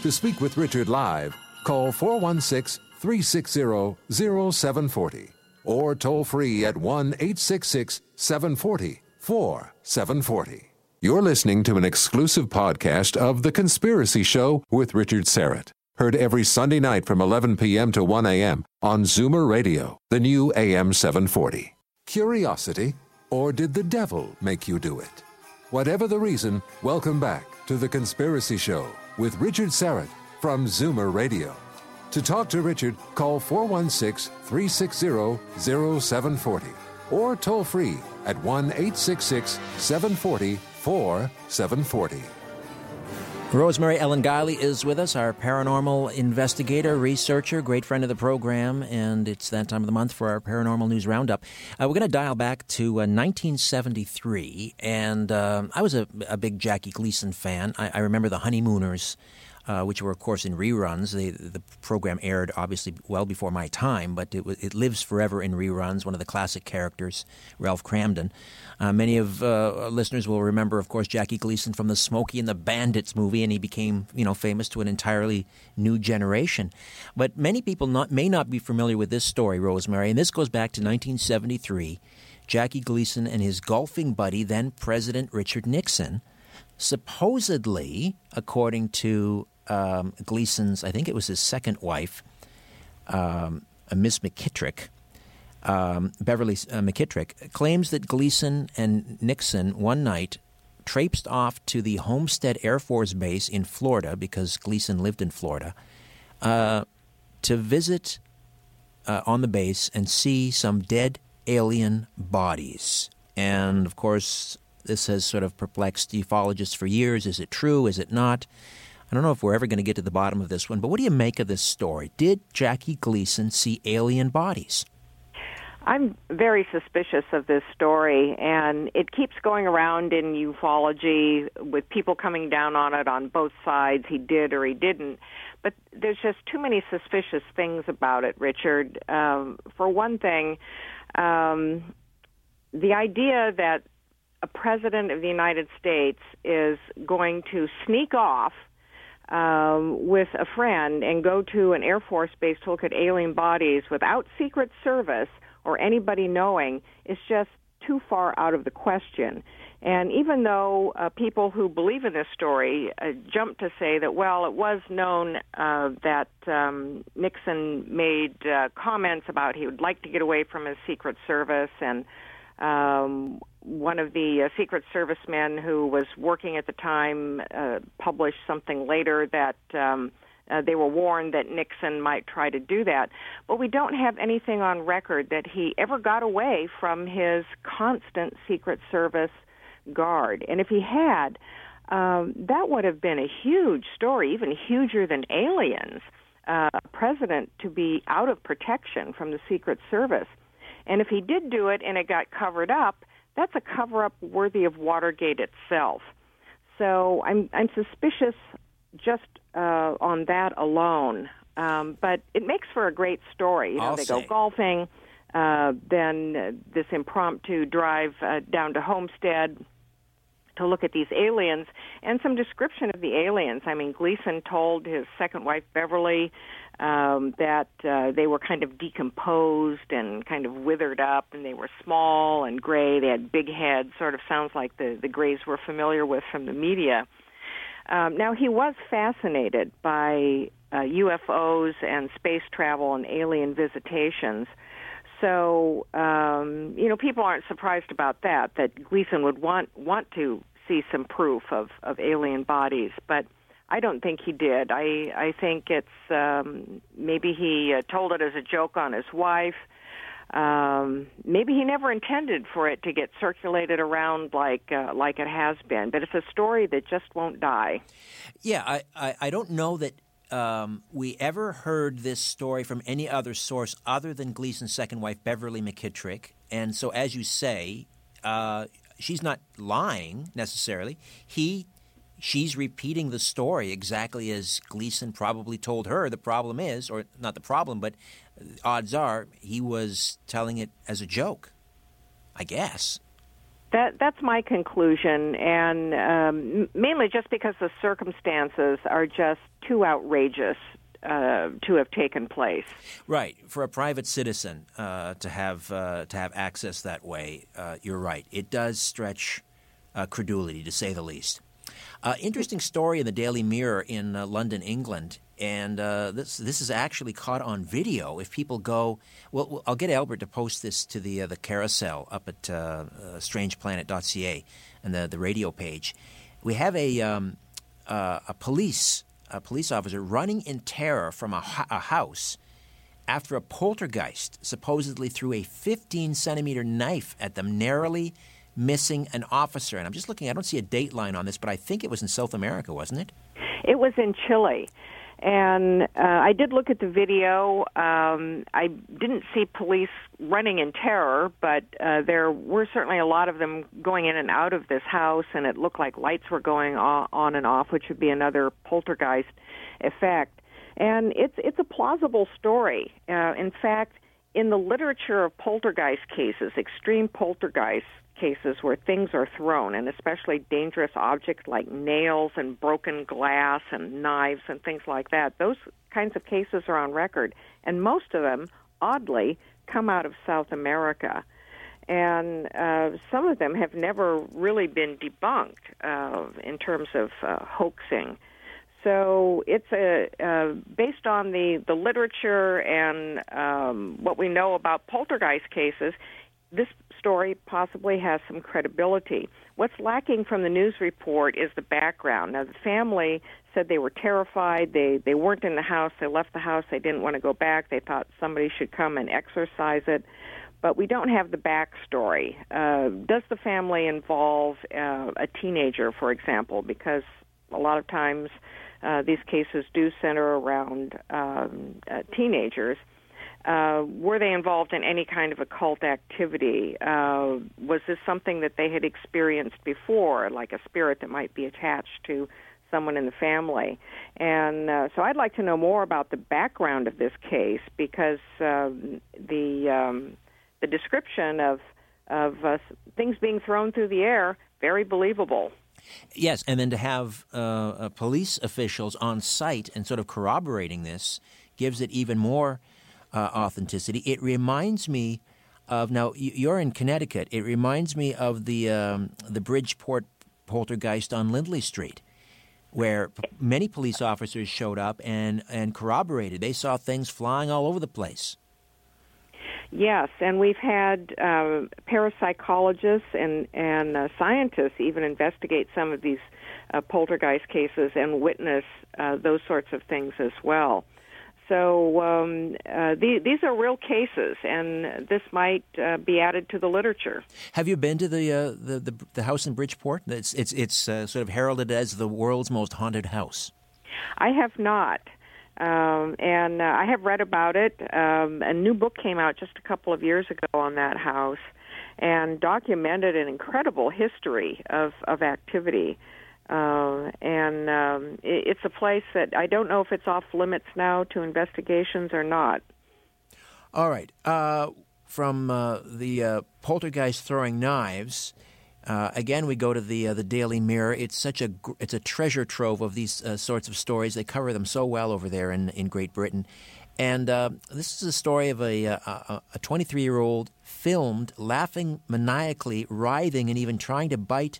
To speak with Richard live, call 416 360 0740 or toll free at 1 866 740 4740. You're listening to an exclusive podcast of The Conspiracy Show with Richard Syrett. Heard every Sunday night from 11 p.m. to 1 a.m. on Zoomer Radio, the new AM 740. Curiosity, or did the devil make you do it? Whatever the reason, welcome back to The Conspiracy Show with Richard Syrett from Zoomer Radio. To talk to Richard, call 416 360 0740 or toll free at 1 866 740 4740. Rosemary Ellen Guiley is with us, our paranormal investigator, researcher, great friend of the program, and it's that time of the month for our paranormal news roundup. Uh, we're going to dial back to uh, 1973, and uh, I was a, a, big Jackie Gleason fan. I, I remember the Honeymooners uh, which were, of course, in reruns. The program aired obviously well before my time, but it, it, lives forever in reruns. One of the classic characters, Ralph Kramden. Uh, many of uh, listeners will remember, of course, Jackie Gleason from the Smokey and the Bandits movie, and he became, you know, famous to an entirely new generation. But many people not, may not be familiar with this story, Rosemary, and this goes back to 1973. Jackie Gleason and his golfing buddy, then President Richard Nixon, supposedly, according to um, Gleason's, I think it was his second wife, um, Miss McKittrick, um, Beverly uh, McKittrick, claims that Gleason and Nixon one night traipsed off to the Homestead Air Force Base in Florida because Gleason lived in Florida uh, to visit uh, on the base and see some dead alien bodies. And of course, this has sort of perplexed ufologists for years. Is it true? Is it not? I don't know if we're ever going to get to the bottom of this one, but what do you make of this story? Did Jackie Gleason see alien bodies? I'm very suspicious of this story, and it keeps going around in ufology with people coming down on it on both sides. He did or he didn't. But there's just too many suspicious things about it, Richard. Um, for one thing, um, the idea that a president of the United States is going to sneak off um, with a friend and go to an Air Force base to look at alien bodies without Secret Service or anybody knowing is just too far out of the question. And even though uh, people who believe in this story uh, jump to say that, well, it was known uh, that um, Nixon made uh, comments about he would like to get away from his Secret Service and um, one of the uh, Secret Service men who was working at the time uh, published something later that um, uh, they were warned that Nixon might try to do that. But we don't have anything on record that he ever got away from his constant Secret Service guard. And if he had, um, that would have been a huge story, even huger than aliens. Uh, a president to be out of protection from the Secret Service. And if he did do it and it got covered up, that's a cover up worthy of Watergate itself. So I'm I'm suspicious just uh, on that alone. Um, but it makes for a great story. You know, I'll they say. go golfing, uh, then uh, this impromptu drive uh, down to Homestead to look at these aliens and some description of the aliens. I mean, Gleason told his second wife Beverly um, that uh, they were kind of decomposed and kind of withered up, and they were small and gray. They had big heads, sort of sounds like the the grays we're familiar with from the media. Um, now he was fascinated by uh, UFOs and space travel and alien visitations. So um, you know, people aren't surprised about that. That Gleason would want want to see some proof of of alien bodies, but I don't think he did. I I think it's um, maybe he uh, told it as a joke on his wife. Um, maybe he never intended for it to get circulated around like uh, like it has been. But it's a story that just won't die. Yeah, I, I, I don't know that um, we ever heard this story from any other source other than Gleason's second wife, Beverly McKittrick. And so, as you say, uh, she's not lying necessarily. He she's repeating the story exactly as Gleason probably told her. The problem is, or not the problem, but odds are he was telling it as a joke. I guess. That that's my conclusion, and um, mainly just because the circumstances are just too outrageous uh, to have taken place. Right for a private citizen uh, to have uh, to have access that way. Uh, you're right. It does stretch uh, credulity, to say the least. Uh, interesting story in the Daily Mirror in London, England, and this this is actually caught on video. If people go, well, I'll get Albert to post this to the the carousel up at strangeplanet.ca and the the radio page. We have a um, a police a police officer running in terror from a, a house after a poltergeist supposedly threw a 15 centimeter knife at them, narrowly missing an officer. And I'm just looking, I don't see a date line on this, but I think it was in South America, wasn't it? It was in Chile. And uh, I did look at the video. Um, I didn't see police running in terror, but uh, there were certainly a lot of them going in and out of this house, and it looked like lights were going on and off, which would be another poltergeist effect. And it's it's a plausible story. Uh, in fact, in the literature of poltergeist cases, extreme poltergeist cases where things are thrown, and especially dangerous objects like nails and broken glass and knives and things like that. Those kinds of cases are on record, and most of them, oddly, come out of South America. And uh, some of them have never really been debunked uh, in terms of uh, hoaxing. So it's a uh, based on the the literature and um, what we know about poltergeist cases. This story possibly has some credibility. What's lacking from the news report is the background. Now, the family said they were terrified. They they weren't in the house. They left the house. They didn't want to go back. They thought somebody should come and exorcise it. But we don't have the backstory. Uh, does the family involve uh, a teenager, for example? Because a lot of times uh, these cases do center around um, uh, teenagers. Uh, were they involved in any kind of occult activity? Uh, was this something that they had experienced before, like a spirit that might be attached to someone in the family? And uh, so I'd like to know more about the background of this case because uh, the um, the description of of uh, things being thrown through the air very believable. Yes, and then to have uh, uh, police officials on site and sort of corroborating this gives it even more uh, authenticity. It reminds me of now you're in Connecticut. It reminds me of the um, the Bridgeport poltergeist on Lindley Street, where many police officers showed up and and corroborated. They saw things flying all over the place. Yes, and we've had uh, parapsychologists and and uh, scientists even investigate some of these uh, poltergeist cases and witness uh, those sorts of things as well. So um, uh, the, these are real cases, and this might uh, be added to the literature. Have you been to the uh, the, the, the house in Bridgeport? It's it's it's uh, sort of heralded as the world's most haunted house. I have not, um, and uh, I have read about it. Um, a new book came out just a couple of years ago on that house, and documented an incredible history of of activity. Uh, and um, it, it's a place that I don't know if it's off limits now to investigations or not. All right. Uh, from uh, the uh, poltergeist throwing knives, uh, again we go to the uh, the Daily Mirror. It's such a it's a treasure trove of these sorts of stories. They cover them so well over there in in Great Britain. And this is a story of a a 23 year old filmed laughing maniacally, writhing, and even trying to bite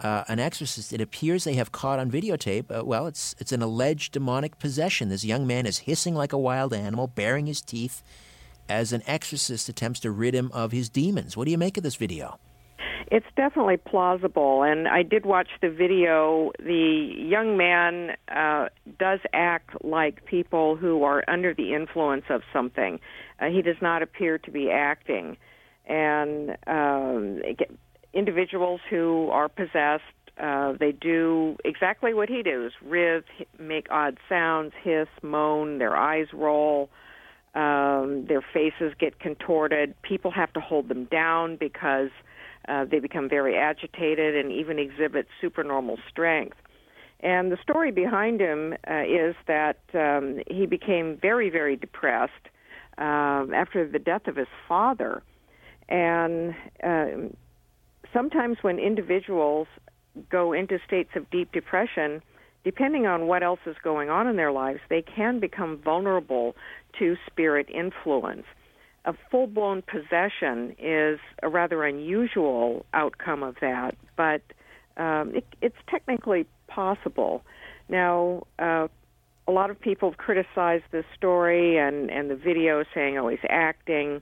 uh, an exorcist, it appears they have caught on videotape. Uh, well, it's it's an alleged demonic possession. This young man is hissing like a wild animal, baring his teeth, as an exorcist attempts to rid him of his demons. What do you make of this video? It's definitely plausible, and I did watch the video. The young man uh, does act like people who are under the influence of something. Uh, he does not appear to be acting, and um, individuals who are possessed, uh, they do exactly what he does: writhe, make odd sounds, hiss, moan. Their eyes roll. Um, their faces get contorted. People have to hold them down because uh, they become very agitated and even exhibit supernormal strength. And the story behind him uh, is that um, he became very, very depressed uh, after the death of his father. And uh, sometimes when individuals go into states of deep depression, depending on what else is going on in their lives, they can become vulnerable to spirit influence. A full blown possession is a rather unusual outcome of that, but um, it, it's technically possible. Now, uh, a lot of people have criticized this story and, and the video saying, oh, he's acting.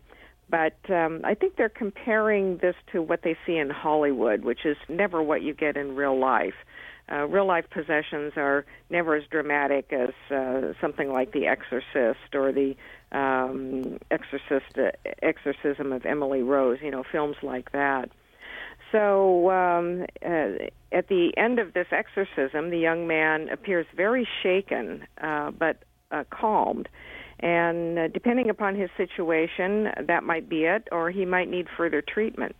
But um, I think they're comparing this to what they see in Hollywood, which is never what you get in real life. Uh, real life possessions are never as dramatic as uh, something like The Exorcist or the um, Exorcist uh, Exorcism of Emily Rose. You know, films like that. So um, uh, at the end of this exorcism, the young man appears very shaken, uh, but uh, calmed. And uh, depending upon his situation, that might be it, or he might need further treatment.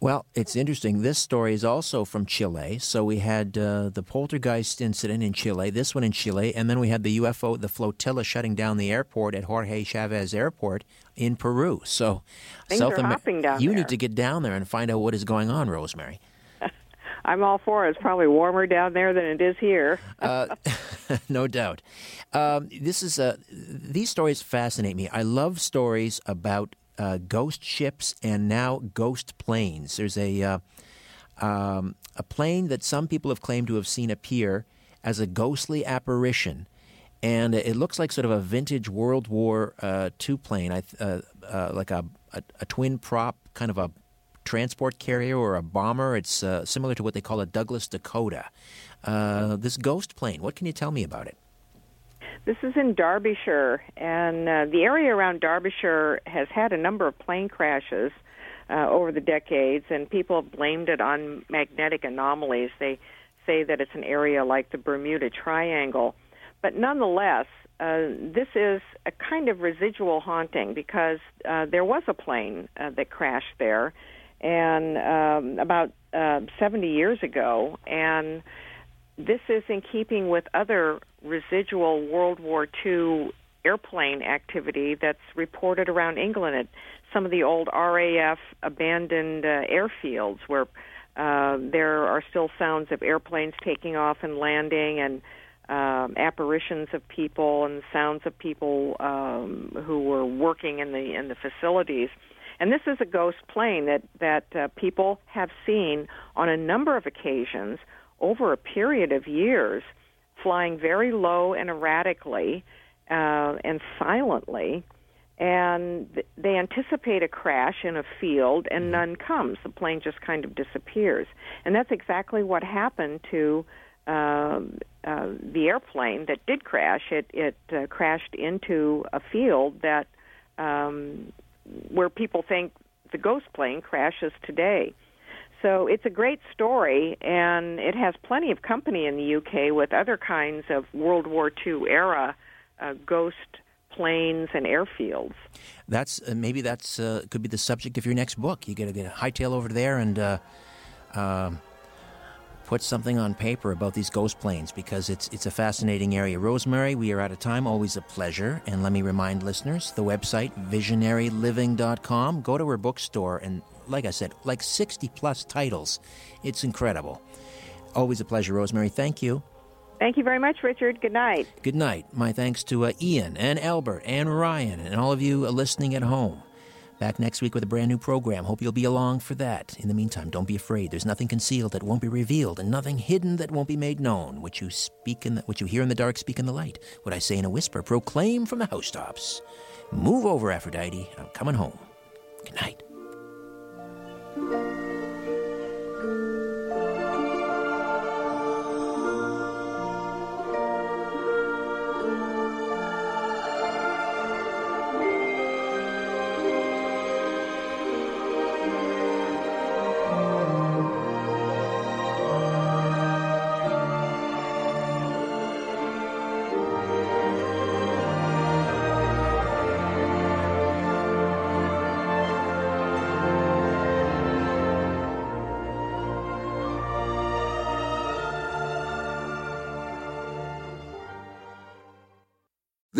Well, it's interesting. This story is also from Chile. So we had uh, the poltergeist incident in Chile, this one in Chile, and then we had the UFO, the flotilla shutting down the airport at Jorge Chavez Airport in Peru. So Things South are Amer- hopping down You there. need to get down there and find out what is going on, Rosemary. I'm all for it. It's probably warmer down there than it is here. Uh, no doubt. Um, this is uh, these stories fascinate me. I love stories about uh, ghost ships and now ghost planes. There's a uh, um, a plane that some people have claimed to have seen appear as a ghostly apparition, and it looks like sort of a vintage World War uh, II plane, I uh, uh, like a, a a twin prop kind of a transport carrier or a bomber. It's uh, similar to what they call a Douglas Dakota. Uh, this ghost plane. What can you tell me about it? This is in Derbyshire, and uh, the area around Derbyshire has had a number of plane crashes uh, over the decades, and people have blamed it on magnetic anomalies. They say that it's an area like the Bermuda Triangle. But nonetheless, uh, this is a kind of residual haunting because uh, there was a plane uh, that crashed there, and um, about uh, 70 years ago, and this is in keeping with other residual World War II airplane activity that's reported around England at some of the old RAF abandoned uh, airfields where uh, there are still sounds of airplanes taking off and landing and um, apparitions of people and sounds of people um, who were working in the in the facilities. And this is a ghost plane that that uh, people have seen on a number of occasions over a period of years, flying very low and erratically uh, and silently. And they anticipate a crash in a field, and none comes. The plane just kind of disappears. And that's exactly what happened to um, uh, the airplane that did crash. It it uh, crashed into a field that um, where people think the ghost plane crashes today. So it's a great story, and it has plenty of company in the UK with other kinds of World War II era uh, ghost planes and airfields. That's uh, maybe that's uh, could be the subject of your next book. You got to get a hightail over there and uh, um, put something on paper about these ghost planes because it's it's a fascinating area. Rosemary, we are out of time. Always a pleasure. And let me remind listeners, the website visionaryliving.com. Go to her bookstore and like I said, like 60 plus titles. It's incredible. Always a pleasure, Rosemary. Thank you. Thank you very much, Richard. Good night. Good night. My thanks to uh, Ian and Albert and Ryan and all of you uh, listening at home. Back next week with a brand new program. Hope you'll be along for that. In the meantime, don't be afraid. There's nothing concealed that won't be revealed, and nothing hidden that won't be made known. What you speak in the, what you hear in the dark, speak in the light. What I say in a whisper, proclaim from the housetops. Move over, Aphrodite. I'm coming home. Good night.